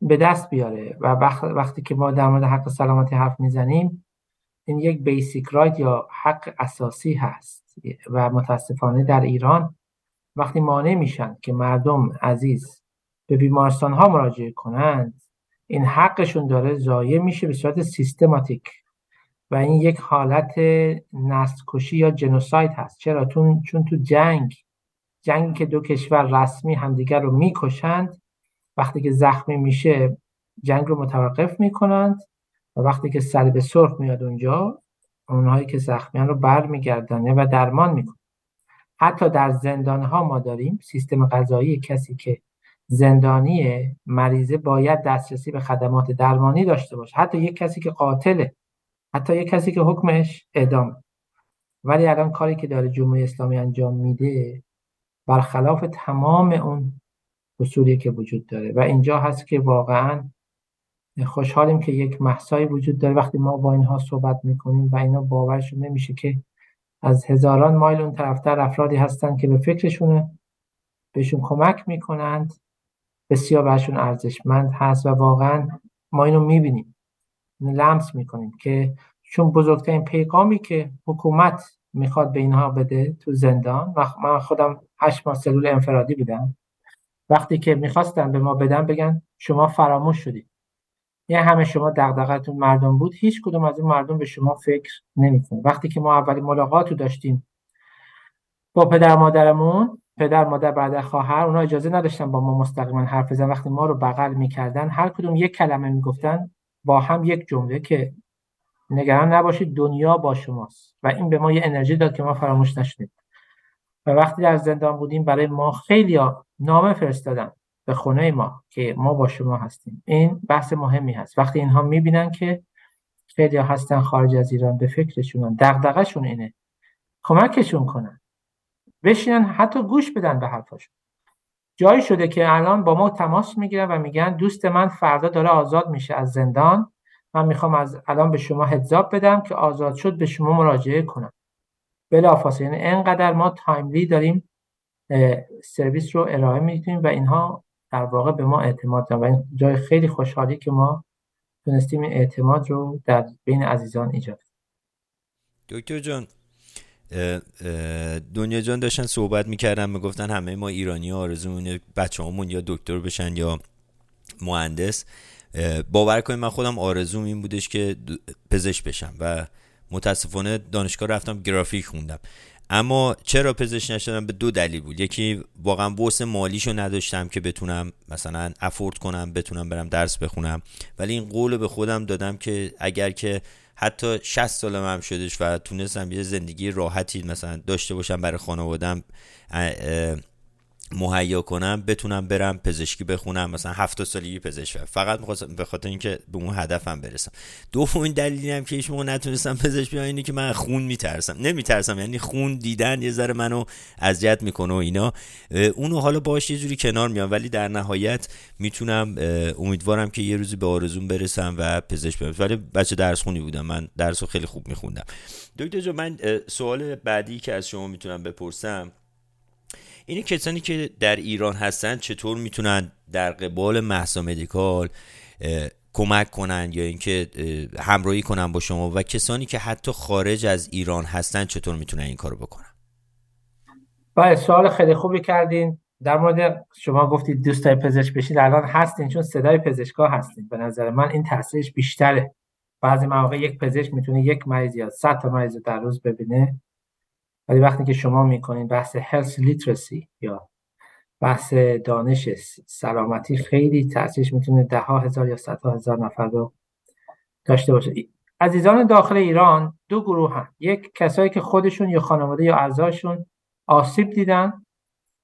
به دست بیاره. و وقتی که ما در مورد حق سلامتی حرف می‌زنیم این یک بیسیک رایت یا حق اساسی هست. و متاسفانه در ایران وقتی مانع میشن که مردم عزیز به بیمارستان ها مراجعه کنند این حقشون داره ضایع میشه به صورت سیستماتیک و این یک حالت نسل کشی یا جنوساید هست. چرا؟ چون تو جنگ جنگی که دو کشور رسمی همدیگر رو می‌کشند وقتی که زخمی میشه جنگ رو متوقف می‌کنند و وقتی که سر سرخ میاد اونجا اونهایی که زخمیان رو برمیگردانه و درمان می‌کنه حتی در زندان ها ما داریم سیستم غذایی کسی که زندانی مریضه باید دسترسی به خدمات درمانی داشته باشه. حتی یک کسی که قاتله حتی یک کسی که حکمش اعدام. ولی الان کاری که داره جمهوری اسلامی انجام میده برخلاف تمام اون اصولی که وجود داره. و اینجا هست که واقعا خوشحالیم که یک محصایی وجود داره. وقتی ما با اینها صحبت می‌کنیم و اینا باورشون نمیشه که از هزاران مایل اون طرفتر افرادی هستن که به فکرشونه بهشون کمک می‌کنند بسیار برشون ارزشمند هست و واقعا ما اینو می‌بینیم. لمس می‌کنیم که چون بزرگترین پیغامی که حکومت می‌خواد به اینها بده تو زندان و من خودم هشت ماه سلول انفرادی بودم وقتی که می‌خواستن به ما بدن بگن شما فراموش شدید. یه همه شما دغدغتون مردم بود هیچ کدوم از اون مردم به شما فکر نمی‌کنه. وقتی که ما اولین ملاقات رو داشتیم با پدر مادرمون پدر مادر برادر خواهر اونا اجازه نداشتن با ما مستقیما حرف بزنن. وقتی ما رو بغل می‌کردن هر کدوم یک کلمه می‌گفتن با هم یک جمله که نگران نباشید دنیا با شماست و این به ما یه انرژی داد که ما فراموش نشدیم و وقتی در زندان بودیم برای ما خیلی نامه فرستادن به خونه ما که ما با شما هستیم. این بحث مهمی هست. وقتی اینها می‌بینن که خیلی هستن خارج از ایران به فکرشون دغدغه‌شون اینه کمکشون کنن بشینن حتی گوش بدن به حرفاشون. جایی شده که الان با ما تماس می‌گیرن و میگن دوست من فردا داره آزاد میشه از زندان. من می‌خوام از الان به شما heads up بدم که آزاد شد به شما مراجعه کنم. بلافاصله یعنی انقدر ما timely داریم سرویس رو ارائه میدیم و اینها در واقع به ما اعتماد دارن. و این جای خیلی خوشحالی که ما تونستیم اعتماد رو در بین عزیزان ایجاد دکتر جان دنیا جان داشتن صحبت می‌کردن می‌گفتن همه ما ایرانی ها آرزومون بچه همون یا دکتر بشن یا مهندس. باور کنید من خودم آرزوم این بودش که پزشک بشم و متاسفانه دانشگاه رفتم گرافیک خوندم. اما چرا پزشک نشدم؟ به دو دلیل بود. یکی واقعا بورس مالیشو نداشتم که بتونم مثلا افورد کنم بتونم برم درس بخونم. ولی این قول به خودم دادم که اگر که حتی 60 سالم هم شدش و تونستم یه زندگی راحتی مثلا داشته باشم برای خانوادم مهیا کنم بتونم برم پزشکی بخونم مثلا هفت سالی پزشک. فقط می‌خواستم به خاطر اینکه به اون هدفم برسم. دومین دلیلی هم که هیچ نتونستم پزشک بیام اینه که من خون میترسم. نمیترسم یعنی خون دیدن یه ذره منو اذیت می‌کنه و اینا. اونو حالا باش یه جوری کنار میام ولی در نهایت می‌تونم امیدوارم که یه روزی به آرزوم برسم و پزشک بیام ولی بچه درس خونی بودم من درس خیلی خوب میخوندم. دکتر من سوال بعدی که از شما می‌تونم بپرسم این کسانی که در ایران هستن چطور می‌تونن در قبال محسا مدیکال کمک کنن یا اینکه همراهی کنن با شما و کسانی که حتی خارج از ایران هستن چطور می‌تونن این کارو بکنن؟ بله سوال خیلی خوبی کردین. در مورد شما گفتید دوستای پزشک بشید. الان هستین چون صدای پزشکا هستین. به نظر من این تاثیرش بیشتره. بعضی مواقع یک پزشک می‌تونه یک مریض یا 100 تا مریض در روز ببینه. ولی وقتی که شما می‌کنید بحث هلس لیترسی یا بحث دانش سلامتی خیلی تاثیرش می‌تونه ده ها هزار یا صد هزار نفر رو داشته باشه. عزیزان داخل ایران دو گروه هم یک کسایی که خودشون یا خانواده یا اعضاشون آسیب دیدن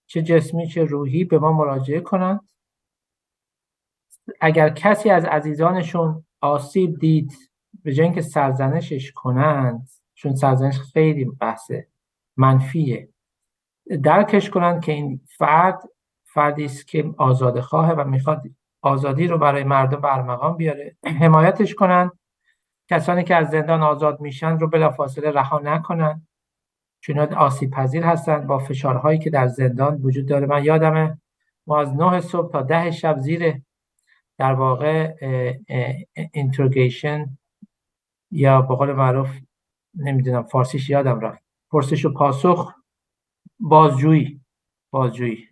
چه جسمی چه روحی به ما مراجعه کنند اگر کسی از عزیزانشون آسیب دید به جای اینکه سرزنشش کنند چون سرزنش خیلی بحثه منفیه. درکش کنند که این فرد فردی است که آزاده خواهه و می‌خواد آزادی رو برای مردم برمقام بیاره. حمایتش کنند کسانی که از زندان آزاد میشن رو بلافاصله رها نکنن. چون آسیب پذیر هستند با فشارهایی که در زندان وجود داره. من یادمه ما از 9 صبح تا ده شب زیر در واقع اینتروگیشن یا به قول معروف نمی‌دونم فارسیش یادم رفت. پرسش و پاسخ بازجویی بازجویی.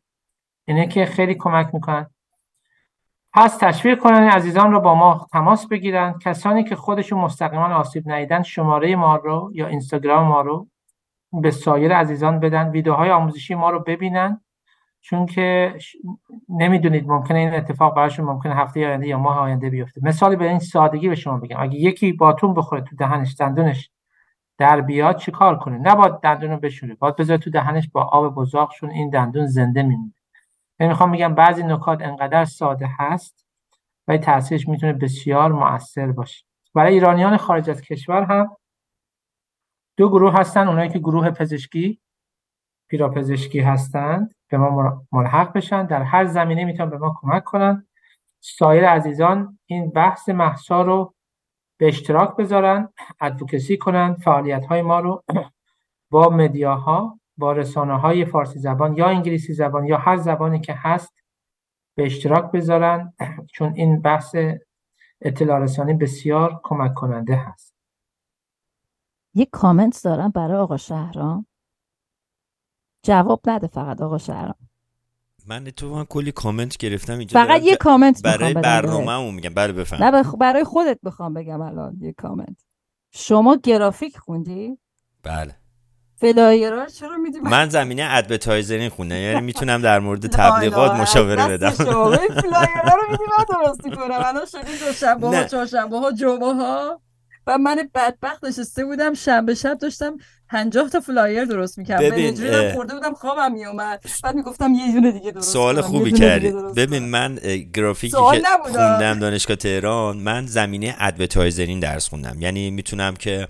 اینه که خیلی کمک می‌کنن پس تشویق کنن عزیزان رو با ما تماس بگیرن. کسانی که خودشون مستقیما آسیب ندیدن شماره ما رو یا اینستاگرام ما رو به سایر عزیزان بدن. ویدیوهای آموزشی ما رو ببینن. چون که نمی‌دونید ممکنه این اتفاق براشون ممکنه هفته آینده یا ماه آینده بیفته. مثالی به این سادگی به شما بگم. اگه یکی باتون بخوره تو دهنش دندونش در بیاد چیکار کنه؟ نباید دندون رو بشوره. باید بذاره تو دهنش با آب بزاقشون این دندون زنده میمونه. من می‌خوام بگم بعضی نکات انقدر ساده هست و تاثیرش می‌تونه بسیار مؤثر باشه. برای ایرانیان خارج از کشور هم دو گروه هستن. اونایی که گروه پزشکی پیراپزشکی هستند به ما ملحق بشن. در هر زمینه می‌تونن به ما کمک کنن. سایر عزیزان این بحث محسا رو به اشتراک بذارن ادوکسی کنن فعالیت های ما رو با مدیاها با رسانه های فارسی زبان یا انگلیسی زبان یا هر زبانی که هست به اشتراک بذارن چون این بحث اطلاع رسانی بسیار کمک کننده هست. یک کامنت دارم برای آقا شهرام. جواب نده فقط آقا شهرام. من تو من کلی کامنت گرفتم اینجا فقط یه کامنت برای برنامه میگم. بله بفهم. نه برای خودت بخوام بگم الان یه کامنت. شما گرافیک خوندی؟ بله. flyerها چرا میدی من؟ زمینه advertising خوندم یعنی می‌تونم در مورد تبلیغات مشاوره بدم. flyerها رو میدی من درست کنم. الان شدیم دو شنبه ها چهارشنبه ها جمعه ها و من بدبخت نشسته بودم شنبه شب داشتم 50 تا flyer درست می‌کردم. ببین من خورده بودم خوابم میومد بعد می‌گفتم یه دونه دیگه درست سوال خوبی کردی. ببین من گرافیکی که خوندم دانشگاه تهران من زمینه advertising درس خوندم. یعنی می‌تونم که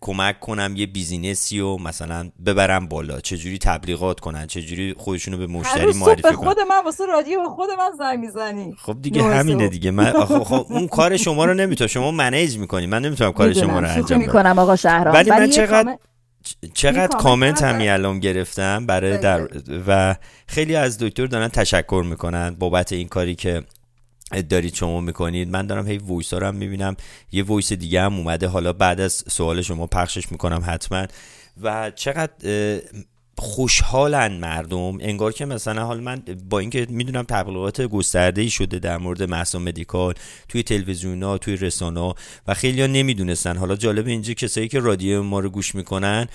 کمک کنم یه businessی رو مثلا ببرم بالا. چجوری تبلیغات کنن؟ چجوری خودشونو به مشتری معرفی کنن؟ خود من واسه رادیو خود من زنگ می‌زنی. خب دیگه همینه دیگه. من خب اون کار شما رو نمی‌تونم. شما manage می‌کنی. من نمی‌تونم کار شما رو انجام بدم. می‌کنم آقا شهرام. ولی من چقدر چقدر کامنت هم الان گرفتم برای در و خیلی از دکتر دارن تشکر می‌کنن بابت این کاری که دارید شما می‌کنید. من دارم هی voice هم می‌بینم. یه voice دیگه هم اومده. حالا بعد از سوال شما پخشش می‌کنم حتما. و چقدر خوشحالن مردم انگار که مثلا حال من با اینکه می‌دونم تبلیغات گسترده ای شده در مورد مهسا مدیکال توی تلویزیون ها توی رسانه و خیلی ها نمی‌دونستن. حالا جالب اینجا کسایی که رادیو ما رو گوش می‌کنن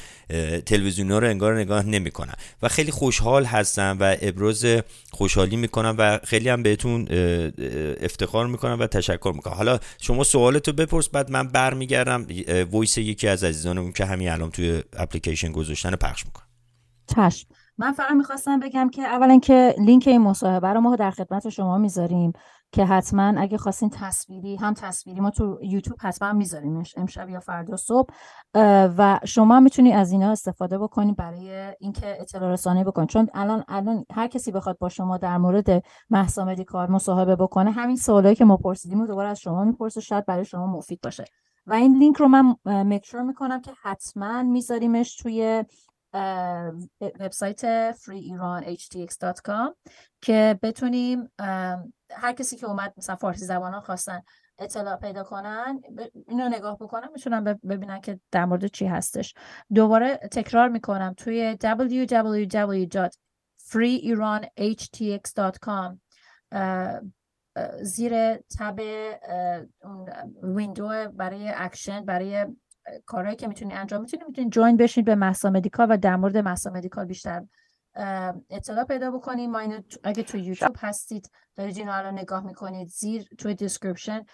تلویزیون ها رو انگار نگاه نمی‌کنن و خیلی خوشحال هستن و ابراز خوشحالی می‌کنن و خیلی هم بهتون افتخار می‌کنن و تشکر می‌کنن. حالا شما سوالتو بپرس بعد من برمیگردم voice یکی از عزیزانمون که همین الان توی اپلیکیشن گذاشتن پخش می‌کنم. چشم. من فقط می‌خواستم بگم که اولا که لینک این مصاحبه رو ما در خدمت شما می‌ذاریم که حتما اگه خواستین تصویری هم تصویری ما تو یوتیوب حتما میذاریمش امشب یا فردا صبح و شما می‌تونی از اینا استفاده بکنی برای اینکه اطلاع رسانی بکنید چون الان الان هر کسی بخواد با شما در مورد محسا مدیکال مصاحبه بکنه همین سوالایی که ما پرسیدیم رو دوباره از شما می‌پرسه شاید برای شما مفید باشه. و این لینک رو من مکشور می‌کنم که حتما میذاریمش توی وبسایت freeiranhtx.com که بتونیم هر کسی که اومد مثلا فارسی زبان ها خواستن اطلاع پیدا کنن اینو نگاه بکنن می‌تونن ببینن که در مورد چی هستش. دوباره تکرار می‌کنم توی www.freeiranhtx.com زیر tab window برای اکشن برای کارهایی که می‌تونی انجام می‌تونی می‌تونی join بشین به مهسا مدیکال و در مورد مهسا مدیکال بیشتر اطلاع پیدا بکنیم ما اینو اگه تو یوتیوب هستید دارید اینو الان نگاه می‌کنید زیر توی description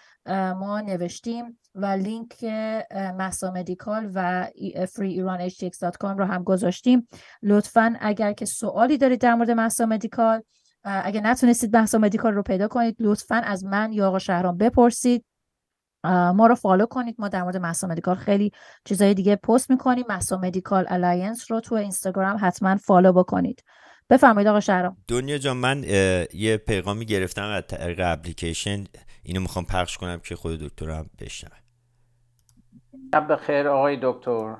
ما نوشتیم و لینک مهسا مدیکال و freeiranhtx.com رو هم گذاشتیم. لطفا اگر که سوالی دارید در مورد مهسا مدیکال اگه نتونستید مهسا مدیکال رو پیدا کنید لطفا از من یا آقا شهرام بپرسید. ما رو follow کنید. ما در مورد مهسا مدیکال خیلی چیزای دیگه پست می‌کنیم. مهسا مدیکال الاینس رو تو اینستاگرام حتما follow بکنید. بفرمایید آقا شهرام. دنیا جان من یه پیغامی گرفتم از طریق اپلیکیشن. اینو می‌خوام پخش کنم که خود دکترم بشنوه. شب خیر آقای دکتر.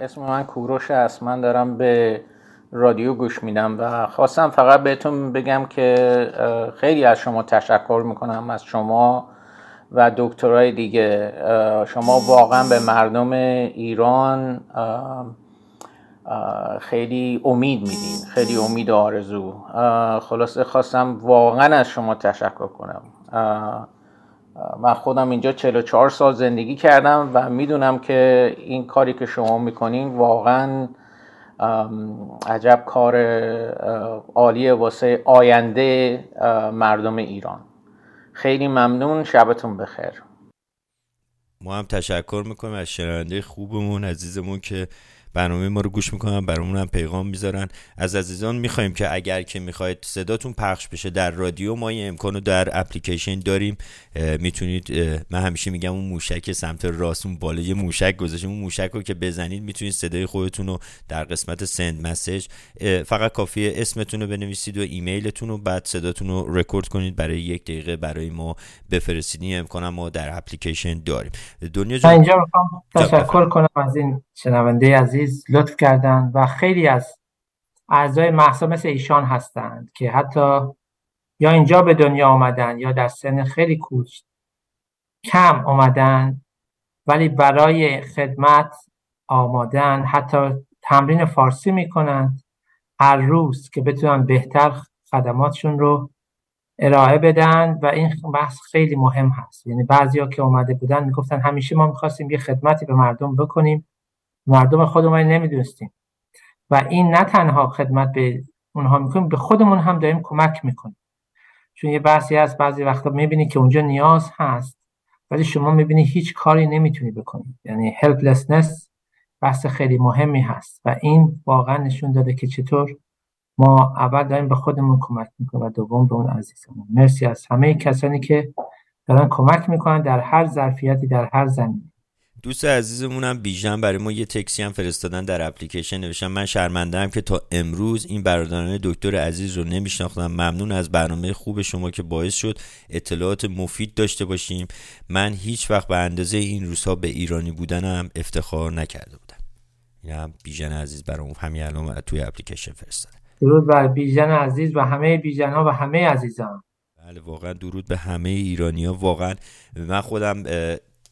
اسم من کوروش است. من دارم به رادیو گوش میدم و خواستم فقط بهتون بگم که خیلی از شما تشکر می‌کنم از شما. و دکترای دیگه. شما واقعا به مردم ایران خیلی امید میدین خیلی امید و آرزو. خلاصه خواستم واقعا از شما تشکر کنم. من خودم اینجا 44 سال زندگی کردم و می‌دونم که این کاری که شما می‌کنین واقعا عجب کار عالیه واسه آینده مردم ایران. خیلی ممنون شبتون بخیر. ما هم تشکر می‌کنیم از شنونده خوبمون عزیزمون که برنامه ما رو گوش می‌کنن برامون هم پیغام می‌ذارن. از عزیزان می‌خوایم که اگر که می‌خواید صداتون پخش بشه در رادیو ما این امکان رو در اپلیکیشن داریم. می‌تونید من همیشه میگم اون موشک سمت راست اون بالا یه موشک گذاشتیم. اون موشک رو که بزنید می‌تونید صدای خودتون رو در قسمت send message فقط کافیه اسمتون رو بنویسید و ایمیلتون رو بعد صداتون رو رکورد کنید. برای یک دقیقه برای ما بفرستید. این امکان ما در اپلیکیشن داریم. دنیا جان... اینجا تشکر کنم از این شنونده عزیز لطف کردن و خیلی از اعضای مهسا مثل ایشان هستند که حتی یا اینجا به دنیا آمدن یا در سن خیلی کم آمدن ولی برای خدمت آمادن حتی تمرین فارسی می‌کنند. هر روز که بتونن بهتر خدماتشون رو ارائه بدن و این بحث خیلی مهم هست. یعنی بعضیا که اومده بودن می‌گفتن همیشه ما می‌خواستیم یه خدمتی به مردم بکنیم مردم خودمون نمی‌دونستیم. و این نه تنها خدمت به اونها می‌کنیم به خودمون هم داریم کمک می‌کنیم. چون یه بحثی هست بعضی وقتا می‌بینی که اونجا نیاز هست ولی شما می‌بینی هیچ کاری نمی‌تونی بکنی. یعنی helplessness بحث خیلی مهمی هست و این واقعا نشون داده که چطور ما اول داریم به خودمون کمک می‌کنیم و دوم به اون عزیزمون. مرسی از همه کسانی که دارن کمک می‌کنن در هر ظرفیتی در هر زمینی دوست عزیزمونم بیژن برای ما یه تکسی هم فرستادن در اپلیکیشن نوشتم من شرمنده که تا امروز این برادران دکتر عزیز رو نمیشناختم. ممنون از برنامه خوب شما که باعث شد اطلاعات مفید داشته باشیم. من هیچ وقت به اندازه این روزها به ایرانی بودنم افتخار نکرده بودم. این هم بیژن عزیز برای همین الان توی اپلیکیشن فرستاده. درود بر بیژن عزیز و همه بیژن ها و همه عزیزان. بله واقعا درود به همه ایرانی ها واقعا من خودم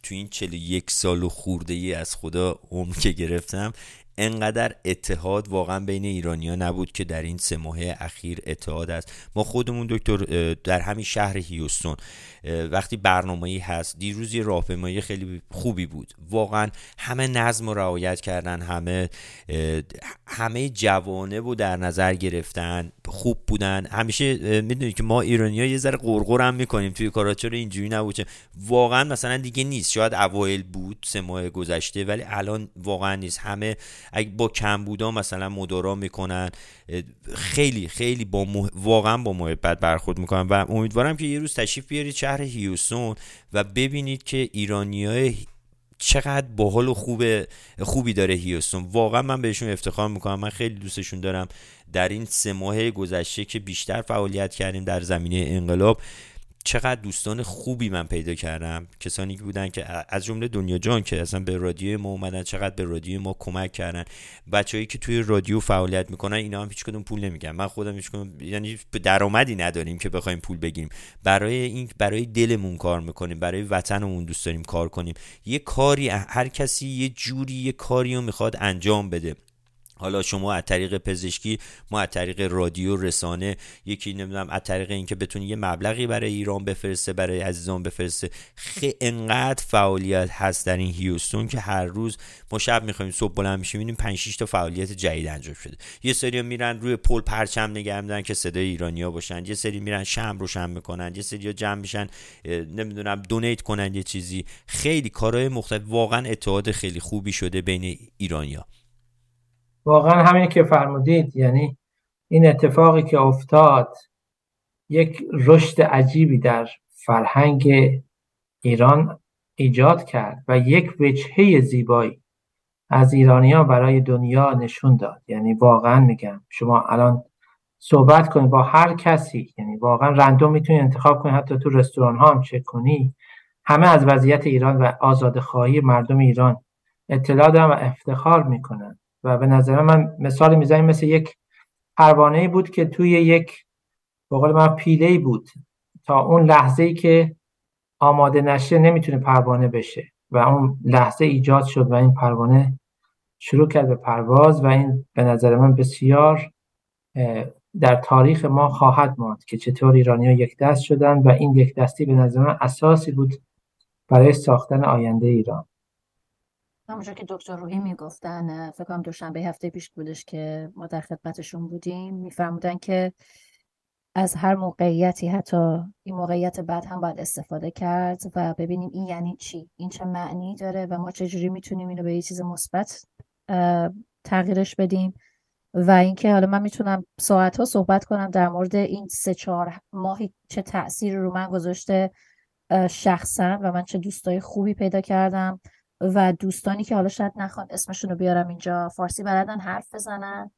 تو این یک سال و خورده ای از خدا عمر که گرفتم انقدر اتحاد واقعا بین ایرانیا نبود که در این سه ماه اخیر اتحاد است. ما خودمون دکتر در همین شهر هیوستون وقتی برنامه‌ای هست دیروز یه راهپیمایی خیلی خوبی بود. واقعا همه نظم و رعایت کردن همه همه جوانه و در نظر گرفتن. خوب بودن. همیشه می‌دونید که ما ایرانی ها یه ذره قرقر هم می‌کنیم. توی کارا چرا اینجوری نبود؟ واقعا مثلا دیگه نیست. شاید اوایل بود سه ماه گذشته ولی الان واقعا نیست. همه اگه با کم بودا مثلا مدارا می‌کنن خیلی خیلی با واقعا با محبت برخورد می‌کنن. و امیدوارم که یه روز تشریف بیارید شهر هیوستون و ببینید که ایرانی چقدر باحال و خوبه خوبی داره هیوستون. واقعا من بهشون افتخار می‌کنم. من خیلی دوستشون دارم. در این سه ماه گذشته که بیشتر فعالیت کردیم در زمینه انقلاب چقدر دوستان خوبی من پیدا کردم. کسانی که بودن که از جمله دنیا جان که اصلا به رادیو ما اومدن چقدر به رادیو ما کمک کردن. بچههایی که توی رادیو فعالیت می‌کنن اینا هم هیچ کدوم پول نمیگن من خودم هیچ کدوم یعنی درآمدی نداریم که بخوایم پول بگیریم. برای این برای دلمون کار می‌کنیم برای وطنمون دوست داریم کار کنیم. یه کاری هر کسی یه جوری یه کاری می‌خواد انجام بده. حالا شما از طریق پزشکی ما از طریق رادیو رسانه یکی نمی‌دونم از طریق اینکه بتونی یه مبلغی برای ایران بفرسته برای عزیزان بفرسته. خیلی انقدر فعالیت هست در این هیوستون که هر روز ما شب می‌خوایم صبح بلند میشیم ببینیم 5 6 تا فعالیت جدید انجام شده. یه سری میرن روی پل پرچم نگه میدن که صدای ایرانیا باشن. یه سری میرن شم روشن می‌کنن. یه سری جمع میشن نمی‌دونم دونیت کنن یه چیزی. خیلی کارهای مختلف. واقعا اتحاد خیلی خوبی شده بین ایرانیا واقعا همین که فرمودید یعنی این اتفاقی که افتاد یک رشد عجیبی در فرهنگ ایران ایجاد کرد و یک وجهه زیبایی از ایرانیا برای دنیا نشون داد. یعنی واقعا میگم شما الان صحبت کنید با هر کسی یعنی واقعا رندوم می‌تونی انتخاب کنی حتی تو رستوران ها هم چک کنی. همه از وضعیت ایران و آزادخواهی مردم ایران اطلاع دارن و افتخار می‌کنن. و به نظر من مثال می‌زنیم مثل یک پروانه بود که توی یک بقول من پیله بود تا اون لحظه ای که آماده نشه نمی‌تونه پروانه بشه و اون لحظه ایجاد شد و این پروانه شروع کرد به پرواز و این به نظر من بسیار در تاریخ ما خواهد ماند که چطور ایرانی ها یک دست شدن و این یک دستی به نظر من اساسی بود برای ساختن آینده ایران. همونجور که دکتر روحی می‌گفتن فکر کنم دوشنبه هفته پیش بودش که ما در خدمتشون بودیم میفرمودن که از هر موقعیتی حتی این موقعیت بعد هم باید استفاده کرد و ببینیم این یعنی چی؟ این چه معنی داره و ما چجوری می‌تونیم اینو به یه چیز مثبت تغییرش بدیم؟ و اینکه حالا من می‌تونم ساعت ها صحبت کنم در مورد این سه چهار ماهی چه تأثیری رو من گذاشته شخصا و من چه دوستای خوبی پیدا کردم. و دوستانی که حالا شاید نخوان اسمشون رو بیارم اینجا فارسی بلدن حرف بزنن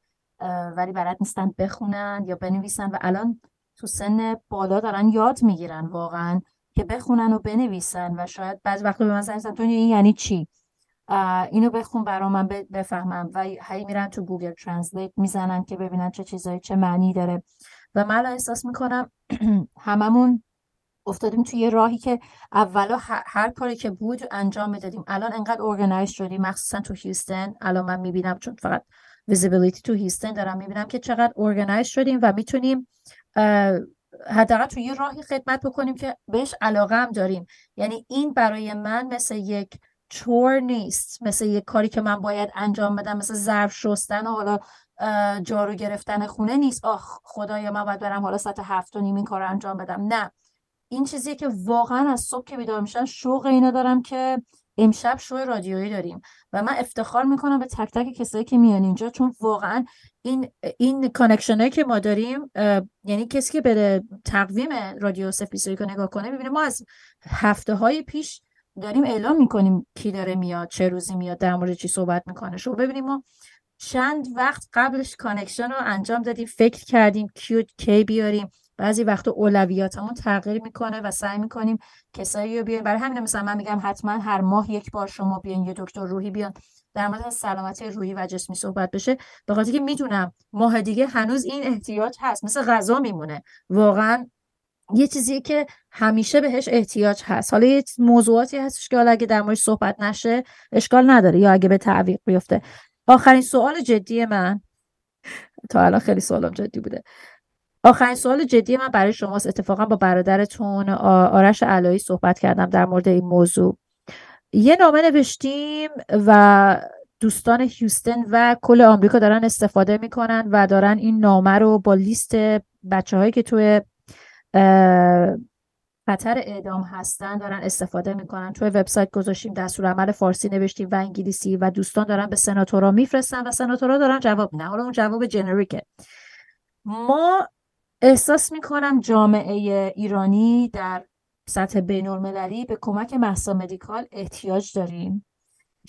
ولی بلد نیستن بخونن یا بنویسن و الان تو سن بالا دارن یاد می‌گیرن واقعا که بخونن و بنویسن و شاید بعض وقت به من زنگ تو این یعنی چی؟ اینو بخون برا من بفهمم. و هی میرن تو گوگل ترنسلیت می‌زنن که ببینن چه چیزایی چه معنی داره. و من احساس می‌کنم هممون افتادیم توی یه راهی که اولا هر کاری که بود انجام می‌دادیم. الان انقدر organize شدیم. مخصوصا تو هیوستن. الان من می‌بینم چون فقط ویزیبیلیتی تو هیستن دارم می‌بینم که چقدر ارگنایز شدیم و می‌تونیم حداقل توی یه راهی خدمت بکنیم که بهش علاقه هم داریم. یعنی این برای من مثل یک چور نیست. مثل یک کاری که من باید انجام بدم. مثل ظرف شستن و حالا جارو گرفتن خونه نیست. آخ خدایا من باید برم حالا ساعت هفت و نیم این کار انجام بدم. نه. این چیزیه که واقعا از صبح که بیدار میشن شوق اینو دارم که امشب شو رادیویی داریم. و من افتخار می‌کنم به تک تک کسایی که میان اینجا چون واقعا این این connection هایی که ما داریم یعنی کسی که بره تقویم رادیو سفیسوی که نگاه کنه می‌بینه ما از هفته های پیش داریم اعلام می‌کنیم کی داره میاد چه روزی میاد در مورد چی صحبت می‌کنه. شو ببینیم ما چند وقت قبلش connection رو انجام دادیم فکر کردیم کیو کی بیاریم. بعضی وقت اولویاتمون تغییر می‌کنه و سعی می‌کنیم کسایی رو بیاریم. برای همین مثلا من میگم حتما هر ماه یک بار شما بیاین یه دکتر روحی بیان. در مورد سلامتی روحی و جسمی صحبت بشه. به خاطر که می‌دونم ماه دیگه هنوز این احتیاج هست. مثل غذا میمونه. واقعا یه چیزی که همیشه بهش احتیاج هست. حالا یه موضوعاتی هستش که حالا اگه در موردش صحبت نشه اشکال نداره یا اگه به تعویق بیفته. آخرین سوال جدی من. تا الان خیلی سوالم جدی بوده. آخرین سوال جدی من برای شماست. اتفاقا با برادرتون آرش علایی صحبت کردم در مورد این موضوع. یه نامه نوشتیم و دوستان هیوستن و کل آمریکا دارن استفاده می‌کنن و دارن این نامه رو با لیست بچه هایی که توی خطر اعدام هستن دارن استفاده می‌کنن. توی وبسایت گذاشتیم دستور عمل فارسی نوشتیم و انگلیسی و دوستان دارن به سناتورا میفرستن و سناتورا دارن جواب نه حالا اون جواب جنریکه ما احساس می‌کنم جامعه ایرانی در سطح بین به کمک محسا مدیکال احتیاج داریم.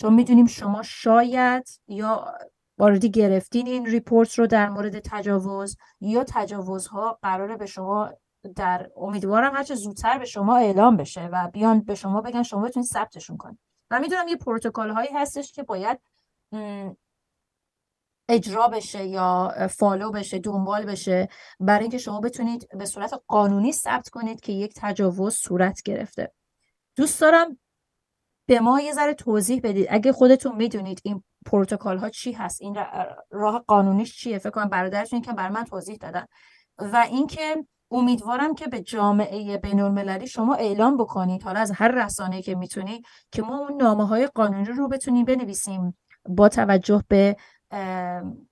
چون می‌دونیم شما شاید یا واردی گرفتین این ریپورت رو در مورد تجاوز یا تجاوزها قراره به شما در امیدوارم هرچه زودتر به شما اعلام بشه و بیان به شما بگن شما بتونید ثبتشون کنید. و می‌دونم یه پروتکل هایی هستش که باید اجرا بشه یا فالو بشه دنبال بشه برای اینکه شما بتونید به صورت قانونی ثبت کنید که یک تجاوز صورت گرفته. دوست دارم به ما یه ذره توضیح بدید. اگه خودتون می‌دونید این پروتکل ها چی هست این راه قانونیش چیه فکر کنم برادرتون که بر من توضیح دادن. و اینکه امیدوارم که به جامعه بین المللی شما اعلام بکنید. حالا از هر رسانه که می‌تونید که ما اون نامه های قانونی رو بتونیم بنویسیم با توجه به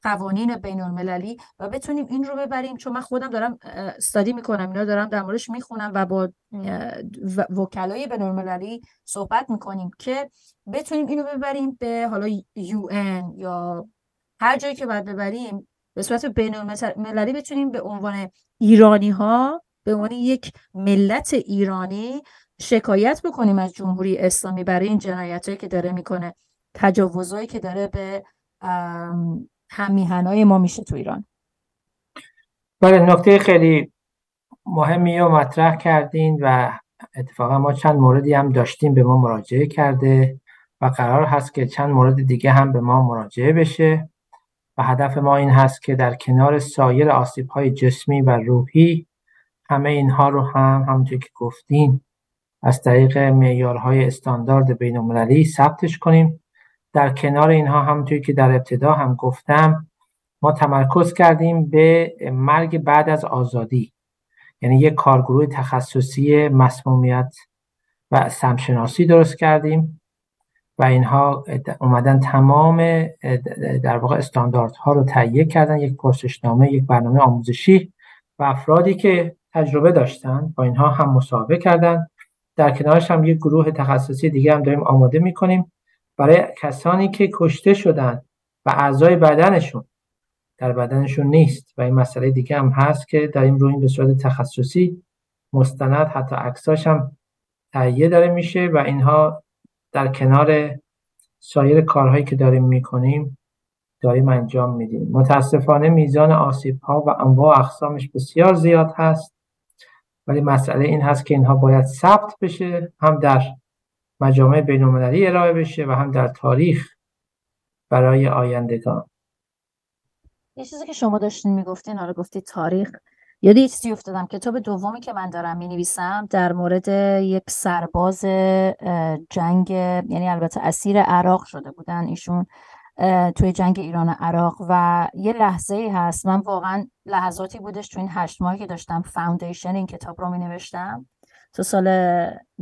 قوانین بین المللی و بتونیم این رو ببریم. چون من خودم دارم استادی می‌کنم اینا دارم در موردش می‌خونم و با وکلای بین المللی صحبت می‌کنیم که بتونیم اینو ببریم به حالا یو یا هر جایی که باید ببریم. به صورت بین المللی بتونیم به عنوان ایرانی ها به عنوان یک ملت ایرانی شکایت بکنیم از جمهوری اسلامی برای این جنایت که داره می‌کنه تجاوزهایی که داره به همیهنهای ما میشه تو ایران. بله نکته خیلی مهمی رو مطرح کردین و اتفاقا ما چند موردی هم داشتیم به ما مراجعه کرده و قرار هست که چند مورد دیگه هم به ما مراجعه بشه. و هدف ما این هست که در کنار سایر آسیب های جسمی و روحی همه اینها رو هم همونطور که گفتین از طریق معیارهای استاندارد بین المللی ثبتش کنیم. در کنار اینها همونطور که در ابتدا هم گفتم ما تمرکز کردیم به مرگ بعد از آزادی. یعنی یک کارگروه تخصصی مسمومیت و سمشناسی درست کردیم و اینها اومدن تمام در واقع استانداردها رو تهیه کردن یک پرسشنامه یک برنامه آموزشی و افرادی که تجربه داشتن با اینها هم مصاحبه کردن. در کنارش هم یک گروه تخصصی دیگه هم داریم آماده می‌کنیم. برای کسانی که کشته شدن و اعضای بدنشون. در بدنشون نیست و این مسئله دیگه هم هست که روی این به صورت تخصصی مستند حتی عکساش هم تهیه داره میشه و اینها در کنار سایر کارهایی که داریم می‌کنیم داریم انجام میدیم. متاسفانه میزان آسیب ها و انواع اقسامش بسیار زیاد هست ولی مسئله این هست که اینها باید ثبت بشه هم در مجامع بینالمللی ارائه بشه و هم در تاریخ برای آیندگان. یه چیزی که شما داشتین می‌گفتین حالا گفتی تاریخ. یاد یه چیزی افتادم کتاب دومی که من دارم می نویسم در مورد یک سرباز جنگ یعنی البته اسیر عراق شده بودن. ایشون توی جنگ ایران و عراق و یه لحظه ای هست. من واقعا لحظاتی بودش تو این هشت ماهی که داشتم فاوندیشن این کتاب رو می نوشتم تو سال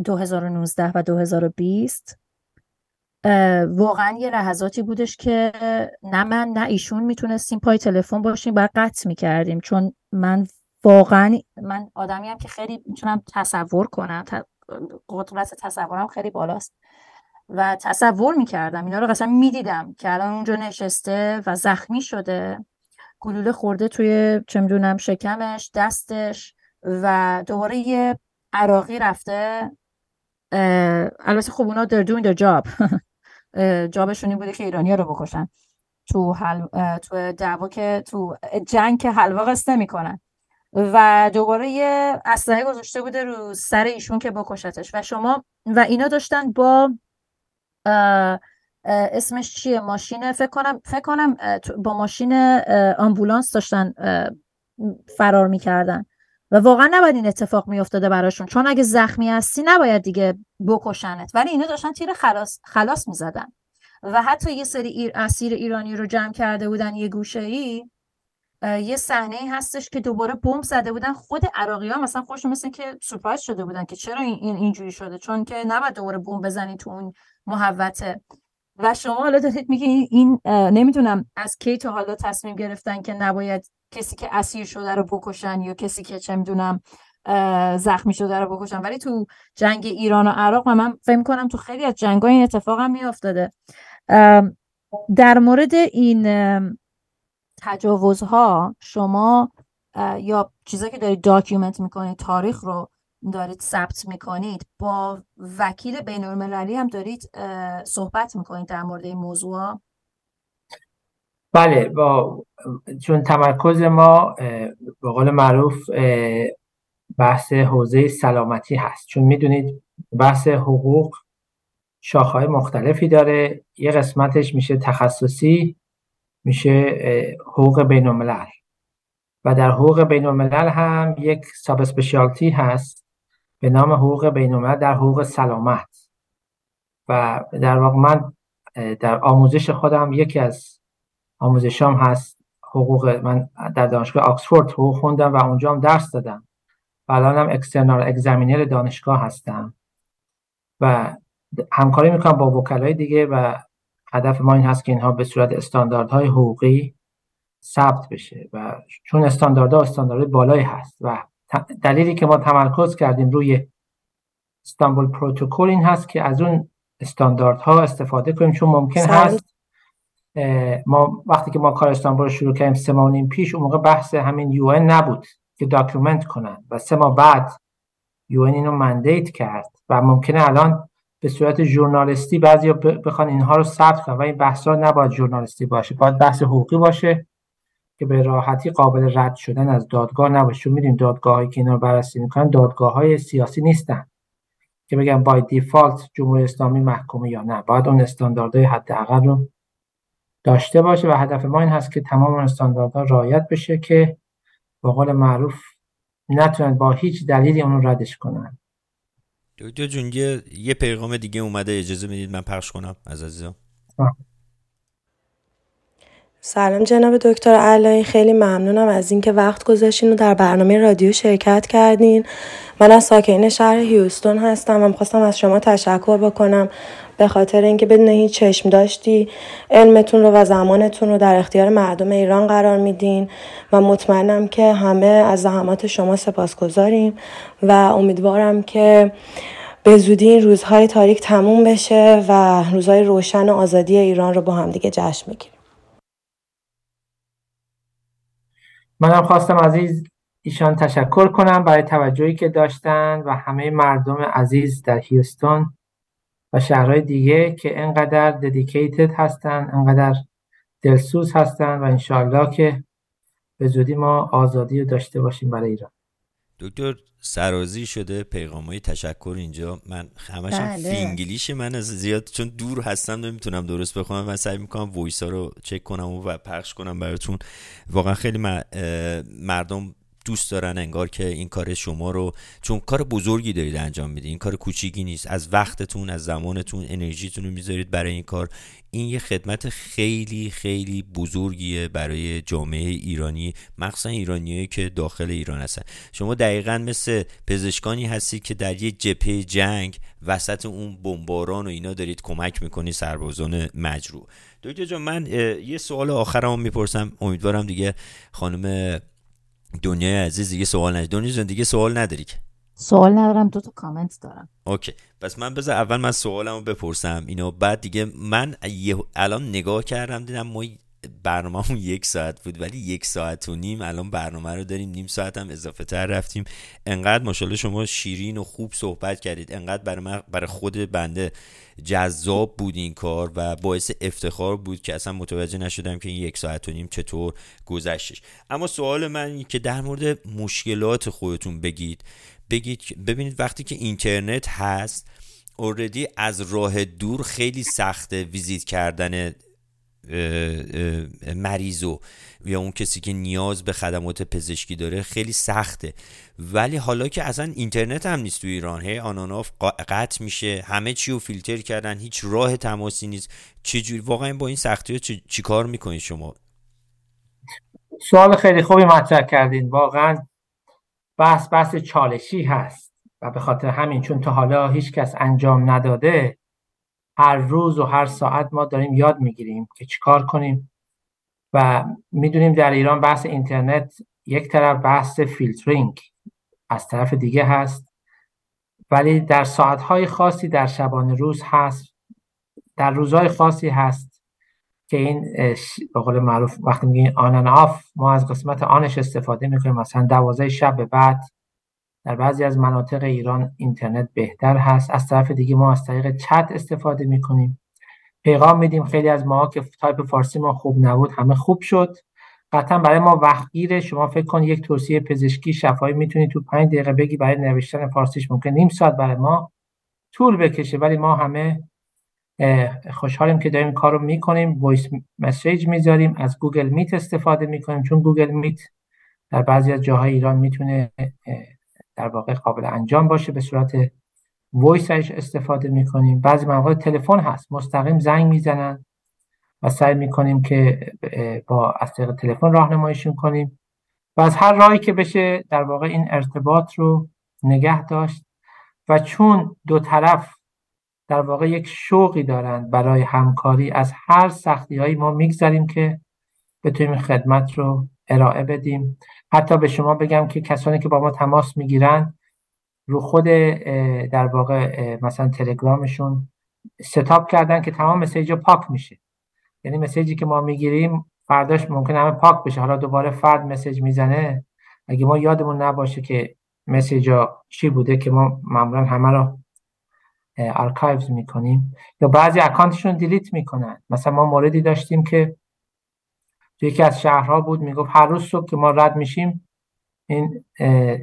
2019 و 2020 واقعا یه لحظاتی بودش که نه من نه ایشون می‌تونستیم پای تلفن باشیم باید قطع می‌کردیم. چون من واقعا من آدمی هم که خیلی می‌تونم تصور کنم قدرت تصورم خیلی بالاست. و تصور می‌کردم. اینا رو قسم می‌دیدم که الان اونجا نشسته و زخمی شده. گلوله خورده توی چه می‌دونم شکمش دستش و دوباره یه عراقی رفته البته خب اونا در doing their job. جابشون این بوده که ایرانی رو بکشن. تو, حل... تو دعوا که تو جنگ که حلوا قصد نمی‌کنن. و دوباره یه اسلحه گذاشته بوده رو سر ایشون که بکشتش. و شما و اینا داشتن با اسمش چیه؟ ماشین فکر کنم فکر کنم با ماشین آمبولانس داشتن فرار می‌کردن. و واقعا نباید این اتفاق میافتاده براشون. چون اگه زخمی هستی نباید دیگه بکشنت. ولی اینا داشتن تیر خلاص خلاص می‌زدن. و حتی یه سری ایر اسیر ایرانی رو جمع کرده بودن یه گوشه ای یه صحنه ای هستش که دوباره بمب زده بودن. خود عراقی ها مثلا خوش مثل که سورپرایز شده بودن که چرا این اینجوری شده؟ چون که نباید دوباره بمب بزنی تو اون محوته و شما حالا دارید میگی این نمی‌دونم از کی تا حالا تصمیم گرفتن که نباید کسی که اسیر شده رو بکشن یا کسی که چه می‌دونم زخمی شده رو بکشن. ولی تو جنگ ایران و عراق و من فکر کنم تو خیلی از جنگ این اتفاق هم میافتاده. در مورد این تجاوزها شما یا چیزایی که دارید داکیومنت می‌کنید تاریخ رو دارید ثبت می‌کنید. با وکیل بین هم دارید صحبت می‌کنید در مورد این موضوع. بله با چون تمرکز ما به قول معروف بحث حوزه سلامتی هست. چون می‌دونید بحث حقوق شاخهای مختلفی داره. یه قسمتش میشه تخصصی میشه حقوق بین الملل و در حقوق بین الملل هم یک ساب اسپشیالتی هست. به نام حقوق بین الملل در حقوق سلامت. و در واقع من در آموزش خودم یکی از آموزشام هست حقوق. من در دانشگاه آکسفورد حقوق خوندم و اونجا هم درس دادم. و الان هم اکسترنال اگزامینر دانشگاه هستم. و همکاری می‌کنم با وکلای دیگه و هدف ما این هست که اینها به صورت استانداردهای حقوقی ثبت بشه. و چون استانداردها استانداردهای بالایی هست و دلیلی که ما تمرکز کردیم روی استانبول پروتکل این هست که از اون استانداردها استفاده کنیم چون ممکن هست ما وقتی که ما کار استانبول رو شروع کردیم سه ماه پیش اون موقع بحث همین یو نبود که document کنن و سه ماه بعد UN اینو mandate کرد و ممکنه الان به صورت ژورنالیستی بعضی بخوان اینها رو ثبت کنن و این بحث ها نباید ژورنالیستی باشه باید بحث حقوقی باشه. که به راحتی قابل رد شدن از دادگاه نباشه. چون می‌دونیم دادگاهایی که اینا رو بررسی می‌کنن دادگاه های سیاسی نیستن. که بگم by default جمهوری اسلامی محکومه یا نه. باید اون استانداردهای حداقل رو داشته باشه و هدف ما این هست که تمام استانداردها رعایت بشه که با قول معروف نتونن با هیچ دلیلی اون رو ردش کنن. دکتر جون یه پیغام دیگه اومده. اجازه می‌دید من پخش کنم از عزیزم. سلام جناب دکتر علایی خیلی ممنونم از اینکه وقت گذاشتین و در برنامه رادیو شرکت کردین. من از ساکنین شهر هیوستون هستم و می‌خواستم از شما تشکر بکنم به خاطر اینکه بدون هیچ چشم داشتی علمتون رو و زمانتون رو در اختیار مردم ایران قرار میدین و مطمئنم که همه از زحمات شما سپاسگزاریم و امیدوارم که به زودی این روزهای تاریک تموم بشه و روزهای روشن و آزادی ایران رو با هم دیگه جشن می‌گیریم منم خواستم عزیز ایشان تشکر کنم برای توجهی که داشتن و همه مردم عزیز در هیوستون و شهرهای دیگه که انقدر ددیکیتد هستن انقدر دلسوز هستن و انشاءالله که به زودی ما آزادی رو داشته باشیم برای ایران. دکتر سرازیر شده پیغام های تشکر اینجا. من همش بله. فینگلیش من از زیاد چون دور هستم نمی‌تونم درست بخونم. من سعی می‌کنم voice ها رو چک کنم و پخش کنم براتون. واقعا خیلی مردم دوست دارن انگار که این کار شما رو چون کار بزرگی دارید انجام می‌دید. این کار کوچیکی نیست. از وقتتون از زمانتون انرژیتون رو می‌ذارید برای این کار. این یه خدمت خیلی خیلی بزرگیه برای جامعه ایرانی. مخصوصا ایرانیایی که داخل ایران هستن. شما دقیقا مثل پزشکانی هستید که در یه جبهه جنگ وسط اون بمباران و اینا دارید کمک می‌کنی سربازان مجروح. دکتر جان من یه سوال آخرم می‌پرسم. امیدوارم دیگه خانم دنیای عزیز دیگه سوال نداری. دنیا دیگه سوال نداری که. سوال ندارم دو تا کامنت دارم. اوکی. پس من بذار اول من سوالمو بپرسم. اینو بعد دیگه من الان نگاه کردم دیدم ما برنامه یک ساعت بود ولی یک ساعت و نیم الان برنامه رو داریم نیم ساعت هم اضافه تر رفتیم. انقدر ماشاءالله شما شیرین و خوب صحبت کردید. انقدر برای, من برای خود بنده جذاب بود این کار و باعث افتخار بود که اصلا متوجه نشدم که این یک ساعت و نیم چطور گذشتش. اما سوال من این که در مورد مشکلات خودتون بگید بگید ببینید وقتی که اینترنت هست اوردی از راه دور خیلی سخته ویزیت کردن مریضو یا اون کسی که نیاز به خدمات پزشکی داره خیلی سخته. ولی حالا که اصلا اینترنت هم نیست تو ایران. هی آناناف قطع میشه. همه چی رو فیلتر کردن. هیچ راه تماسی نیست. چجوری واقعا با این سختی ها چی, چی کار می‌کنید شما؟ سوال خیلی خوبی مطرح کردین. واقعا بحث بحث چالشی هست. و به خاطر همین چون تا حالا هیچ کس انجام نداده هر روز و هر ساعت ما داریم یاد می‌گیریم که چیکار کنیم و می‌دونیم در ایران بحث اینترنت یک طرف بحث فیلترینگ از طرف دیگه هست ولی در ساعتهای خاصی در شبانه روز هست در روزهای خاصی هست که این به قول معروف وقتی میگیم on off ما از قسمت on ش استفاده می‌کنیم مثلا دوازه شب به بعد در بعضی از مناطق ایران اینترنت بهتر هست. از طرف دیگه ما از طریق چت استفاده می‌کنیم. پیغام میدیم. خیلی از ما که تایپ فارسی ما خوب نبود همه خوب شد. قطعا برای ما وقتگیره. شما فکر کن یک توصیه پزشکی شفاهی می‌تونی تو پنج دقیقه بگی برای نوشتن فارسیش ممکن. نیم ساعت برای ما طول بکشه ولی ما همه خوشحالیم که داریم کار رو می‌کنیم. voice message می‌ذاریم. از گوگل میت استفاده می‌کنیم. چون گوگل میت در بعضی از جاهای ایران می‌تونه در واقع قابل انجام باشه به صورت voice استفاده می‌کنیم. بعضی مواقع تلفن هست مستقیم زنگ می‌زنن و سعی می‌کنیم که با از طریق تلفن راهنماییشون کنیم. و از هر راهی که بشه در واقع این ارتباط رو نگه داشت. و چون دو طرف در واقع یک شوقی دارند برای همکاری از هر سختی هایی ما می‌گذاریم که بتونیم خدمت رو ارائه بدیم. حتی به شما بگم که کسانی که با ما تماس می‌گیرن رو خود در واقع مثلا تلگرامشون ستاپ کردن که تمام مسیج پاک میشه. یعنی مسیجی که ما می‌گیریم فرداش ممکن همه پاک بشه. حالا دوباره فرد مسیج می‌زنه اگه ما یادمون نباشه که message چی بوده که ما معمولا همه رو archives می‌کنیم یا بعضی account شون delete می‌کنن. مثلا ما موردی داشتیم که تو یکی از شهرها بود می‌گفت هر روز صبح که ما رد میشیم این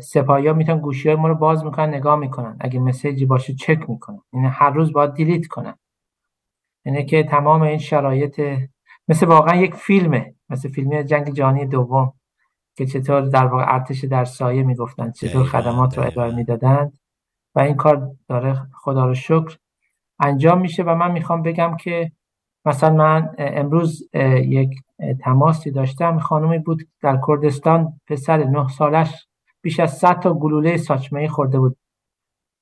سپاهی ها میان گوشی های ما رو باز می‌کنن نگاه می‌کنن. اگه message ی باشه چک می‌کنن. این هر روز باید delete کنن. اینه که تمام این شرایط مثل واقعا یک فیلمه. مثل فیلم جنگ جهانی دوم که چطور در واقع ارتش در سایه می‌گفتن چطور خدمات رو ارائه می‌دادند. و این کار داره خدا رو شکر انجام میشه. و من می‌خوام بگم که مثلا من امروز یک تماسی داشتم خانمی بود در کردستان پسر نه سالش بیش از 100 تا گلوله ساچمه خورده بود.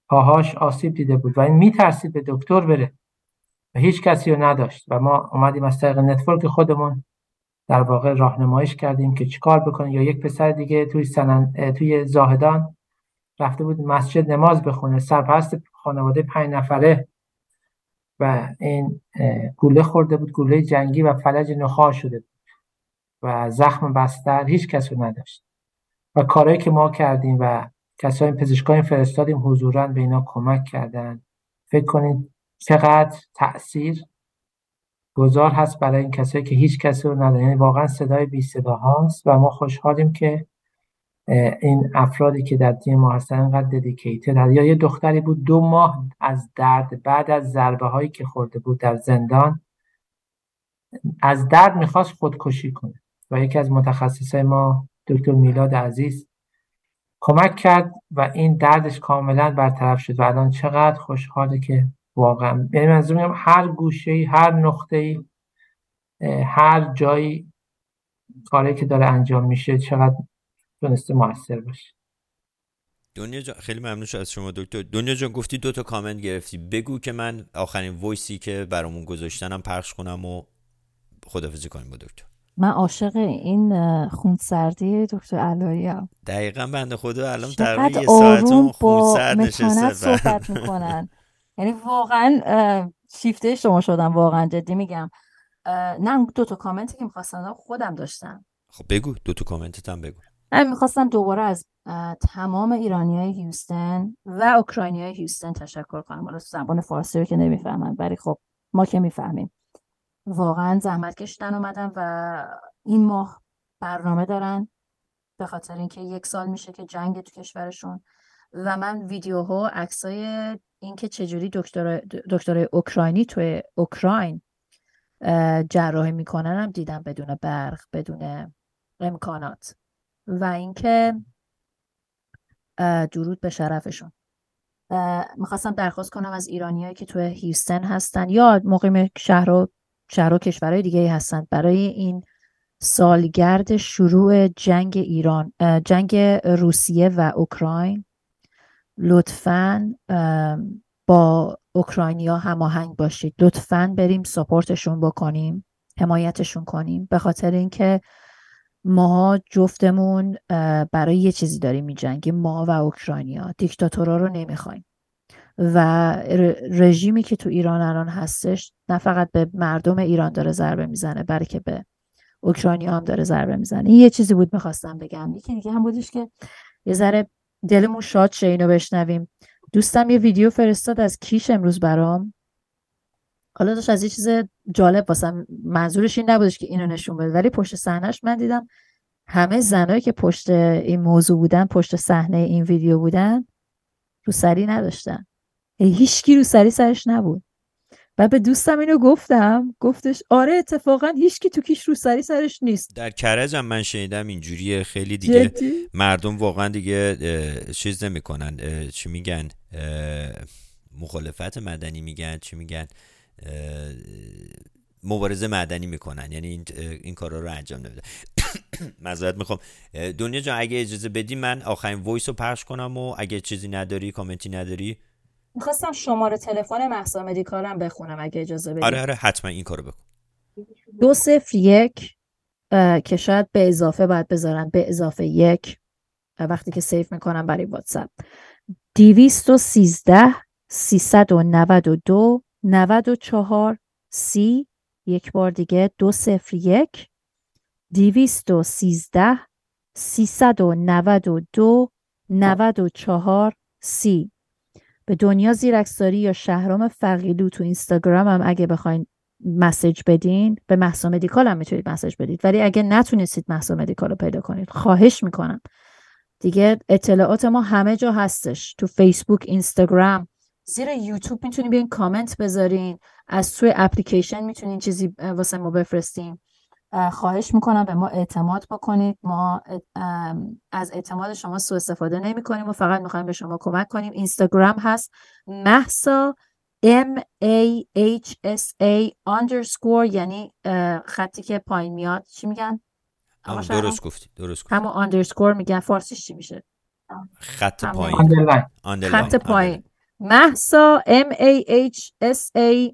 پاهاش آسیب دیده بود و این میترسید به دکتر بره. و هیچ کسی رو نداشت و ما اومدیم از طریق network خودمون در واقع راهنماییش کردیم که چیکار بکنه یا یک پسر دیگه توی سنن... توی زاهدان رفته بود مسجد نماز بخونه. سرپرست خانواده پنج نفره و این گلوله خورده بود گلوله جنگی و فلج نخاع شده بود و زخم بستر هیچ کس رو نداشت. و کارهایی که ما کردیم و کسای پزشکان فرستادیم حضورا به اینا کمک کردن. فکر کنید چقدر تاثیر گذار هست برای این کسایی که هیچ کسی رو ندارن. یعنی واقعا صدای بی صدا هاست و ما خوشحالیم که این افرادی که در تیم ما هستن انقدر ددیکیتد یا یه دختری بود دو ماه از درد بعد از ضربه هایی که خورده بود در زندان از درد می‌خواست خودکشی کنه. و یکی از متخصصای ما دکتر میلاد عزیز کمک کرد و این دردش کاملا برطرف شد. و الان چقدر خوشحاله که واقعا یعنی منظور هر گوشه هر نقطه هر جایی کاری که داره انجام میشه چقدر تونسته موثر باشه دنیا جان خیلی ممنون از شما دکتر. دنیا جان گفتی دو تا کامنت گرفتی. بگو که من آخرین وایسی که برامون گذاشتنم پخش کنم و خدافزی کنیم با دکتر. من عاشق این خونسردی دکتر علایی هم دقیقا بنده خدا الان تقریبا یه ساعت خونسرد نشسته. صحبت می‌کنن. یعنی واقعا شیفته شما شدم واقعا جدی میگم. نه دو تا کامنتی که می‌خواستم خودم داشتم. خب بگو دو تا کامنتت هم بگو. من می‌خواستم دوباره از تمام ایرانی های هیوستن و اوکراینی های هیوستن تشکر کنم حالا زبان فارسی رو که نمی‌فهمن ولی خب ما که می‌فهمیم. واقعا زحمت کشیدن اومدن و این ماه برنامه دارن به خاطر اینکه یک سال میشه که جنگ تو کشورشون. و من ویدیوها عکسای اینکه چجوری دکتر دکتر اوکراینی توی اوکراین جراحی می‌کنن هم دیدم بدون برق بدون امکانات. و اینکه درود به شرفشون. می‌خواستم درخواست کنم از ایرانیایی که توی هیوستن هستن یا مقیم شهر و شهر و کشورهای دیگه هستند برای این سالگرد شروع جنگ ایران جنگ روسیه و اوکراین لطفا با اوکراینیا هماهنگ باشید. لطفا بریم سپورتشون بکنیم حمایتشون کنیم. به خاطر اینکه ما جفتمون برای یه چیزی داریم میجنگیم ما و اوکراینیا. دیکتاتورا رو نمی‌خوایم. و رژیمی که تو ایران الان هستش نه فقط به مردم ایران داره ضربه می‌زنه بلکه به اوکراینیا هم داره ضربه می‌زنه. این یه چیزی بود می‌خواستم بگم. یکی دیگه هم بودش که یه ذره دلمون شاد شه اینو بشنویم. دوستم یه ویدیو فرستاد از کیش امروز برام. حالا داشت از یه چیز جالب واسم منظورش این نبودش که اینو نشون بده ولی پشت صحنهش من دیدم همه زنایی که پشت این موضوع بودن پشت صحنه این ویدیو بودن رو سری نداشتن. هیچکی رو سری سرش نبود. و به دوستم اینو گفتم گفتش آره اتفاقا هیچکی تو کیش رو سری سرش نیست. در کرج هم من شنیدم اینجوریه خیلی دیگه مردم واقعا دیگه چیز نمی‌کنن. چی میگن؟ مخالفت مدنی میگن چی میگن؟ مبارزه مدنی می‌کنن. یعنی این, این کارا رو انجام نمیده معذرت می‌خوام. دنیا جان اگه اجازه بدی من آخرین voice رو پخش کنم و اگه چیزی نداری کامنتی نداری؟ می‌خواستم شماره تلفن مهسا مدیکالم بخونم اگه اجازه بدی. آره آره حتما این کارو بکن. دو صفر یک که شاید به اضافه باید بذارن به اضافه یک وقتی که save می‌کنم برای واتساپ. دویست و سیزده سیصد و نود و دو نود و چهار سی یک بار دیگه دو صفر یک دیویست و سیزده سیصد و نود و دو نود و چهار سی. به دنیا زیرکساری یا شهرام فقیلو تو اینستاگرام هم اگه بخواین مسج بدین به محسا مدیکال هم می‌تونید مسج بدید. ولی اگه نتونستید محسا مدیکال رو پیدا کنید خواهش می‌کنم. دیگه اطلاعات ما همه جا هستش. تو فیسبوک اینستاگرام زیر یوتیوب می‌تونید بیاین کامنت بذارین. از توی اپلیکیشن می‌تونین چیزی واسه ما بفرستین. خواهش می‌کنم به ما اعتماد بکنید. ما از اعتماد شما سوء استفاده نمی کنیم و فقط می‌خوایم به شما کمک کنیم. اینستاگرام هست محسا M A H S A underscore یعنی خطی که پایین میاد. چی میگن؟ درست گفتی درست گفتی. همون underscore میگن. فارسیش چی میشه؟ خط پایین. خط پایین. محسا M A H S A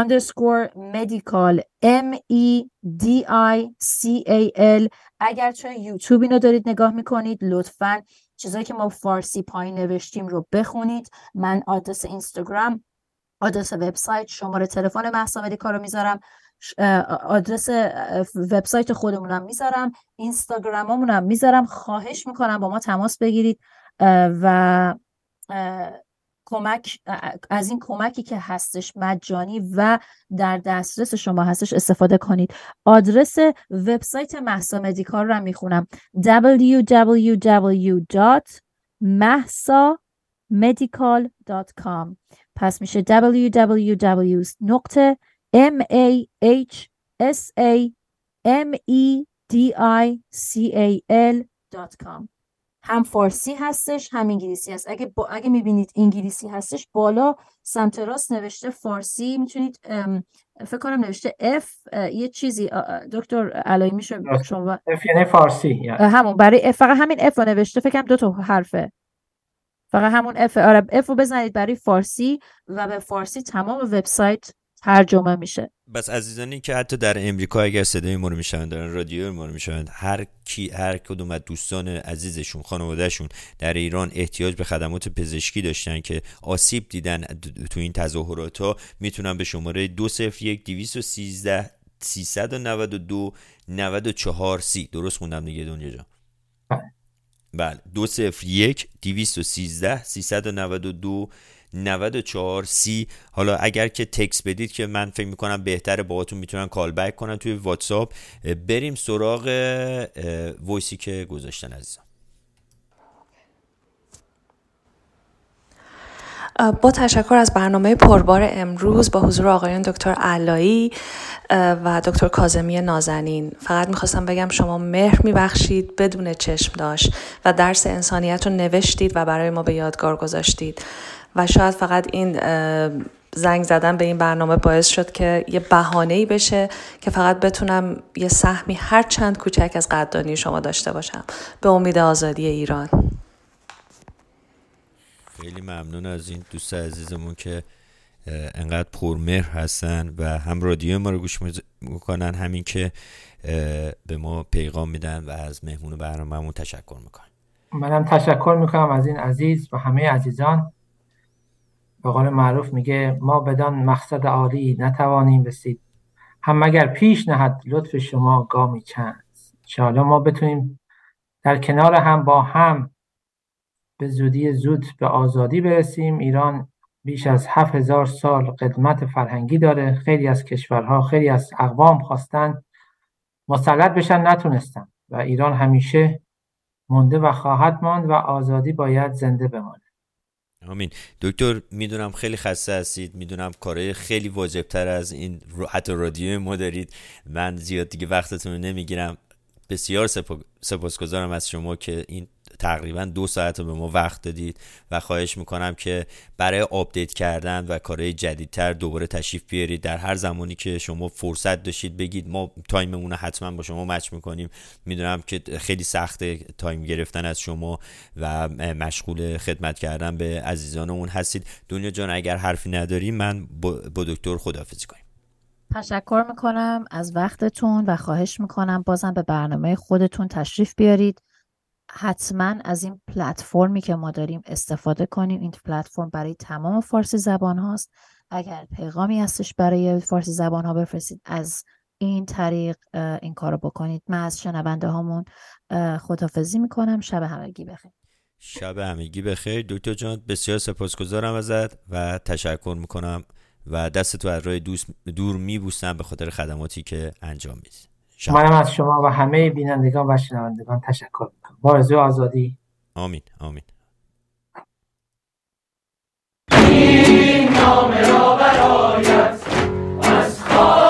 underscore medical m e d i c a l. اگر چون یوتیوب اینو دارید نگاه می‌کنید لطفا چیزایی که ما فارسی پایین نوشتیم رو بخونید. من آدرس اینستاگرام آدرس وبسایت شماره تلفن محسا مدیکال رو می‌ذارم. آدرس وبسایت خودمونم می‌ذارم. اینستاگراممونم می‌ذارم. خواهش می‌کنم با ما تماس بگیرید. و کمک از این کمکی که هستش مجانی و در دسترس شما هستش استفاده کنید. آدرس وبسایت محسا مدیکال رو می‌خونم. www.mahsamedical.com پس میشه www هم فارسی هستش هم انگلیسی هست. اگه با... اگه می‌بینید انگلیسی هستش بالا سمت راست نوشته فارسی می‌تونید فکر کنم نوشته F یه چیزی دکتر علایی میشه شما F یعنی فارسی همون برای F فقط همین F رو نوشته فکرم دو تا حرفه. فقط همون F آره F رو بزنید برای فارسی و به فارسی تمام وبسایت ترجمه میشه. بس عزیزانی که حتی در امریکا اگر صدای ما رو میشنوند دارن رادیو ما رو میشنوند هر کی هر کدوم از دوستان عزیزشون خانوادهشون در ایران احتیاج به خدمات پزشکی داشتن که آسیب دیدن تو این تظاهرات ها می‌تونن به شماره 201 213 392 94 سی. درست خوندم دیگه دنیا جان. بله 201 213 392 94 سی حالا اگر که تکس بدید که من فکر می‌کنم بهتره باهاتون می‌تونن call back کنن توی واتساپ بریم سراغ voice ی که گذاشتن عزیزم با تشکر از برنامه پربار امروز با حضور آقایان دکتر علایی و دکتر کازمی نازنین. فقط می‌خواستم بگم شما مهر می‌بخشید بدون چشم داشت و درس انسانیت رو نوشتید و برای ما به یادگار گذاشتید. و شاید فقط این زنگ زدن به این برنامه باعث شد که یه بهانه‌ای بشه که فقط بتونم یه سهمی هر چند کوچک از قدردانی شما داشته باشم. به امید آزادی ایران. خیلی ممنون از این دوست عزیزمون که انقدر پرمهر هستن و هم رادیو ما رو گوش می‌کنن همین که به ما پیغام میدن و از مهمون برنامهمون تشکر می‌کنن منم تشکر می‌کنم از این عزیز و همه عزیزان. به قول معروف میگه ما بدان مقصد عالی نتوانیم رسید. هم مگر پیش نهد لطف شما گامی چند. انشاءالله ما بتونیم در کنار هم با هم به زودی زود به آزادی برسیم. ایران بیش از هفت هزار سال قدمت فرهنگی داره. خیلی از کشورها خیلی از اقوام خواستن مسلط بشن نتونستن. و ایران همیشه مونده و خواهد ماند و آزادی باید زنده بمانه آمین دکتر می‌دونم خیلی خسته هستید. می‌دونم کارهای خیلی واجبتر از این حتی رادیو ما دارید. من زیاد دیگه وقتتون رو نمی‌گیرم. بسیار سپاسگزارم از شما که این تقریبا دو ساعت رو به ما وقت دادید و خواهش می‌کنم که برای update کردن و کارهای جدیدتر دوباره تشریف بیارید. در هر زمانی که شما فرصت داشتید بگید ما time مون رو حتما با شما match می‌کنیم. می‌دونم که خیلی سخت تایم گرفتن از شما و مشغول خدمت کردن به عزیزانمون هستید. دنیا جان اگر حرفی نداری من با دکتر خداحافظی کنیم. تشکر می‌کنم از وقتتون و خواهش می‌کنم بازم به برنامه خودتون تشریف بیارید. حتما از این پلتفرمی که ما داریم استفاده کنیم. این پلتفرم برای تمام فارسی زبان هاست. اگر پیغامی هستش برای فارسی زبان ها بفرستید از این طریق این کارو بکنید. من از شنونده هامون خدافزی می‌کنم. شب همگی بخیر. شب همگی بخیر. دکتر جان بسیار سپاسگزارم ازت و تشکر می‌کنم و دست تو از راه دور میبوسم به خاطر خدماتی که انجام می‌دید شب. منم از شما و همه بینندگان و شنوندگان تشکر می‌کنم با آزادی آمین آمین این نام را برایت از خواهد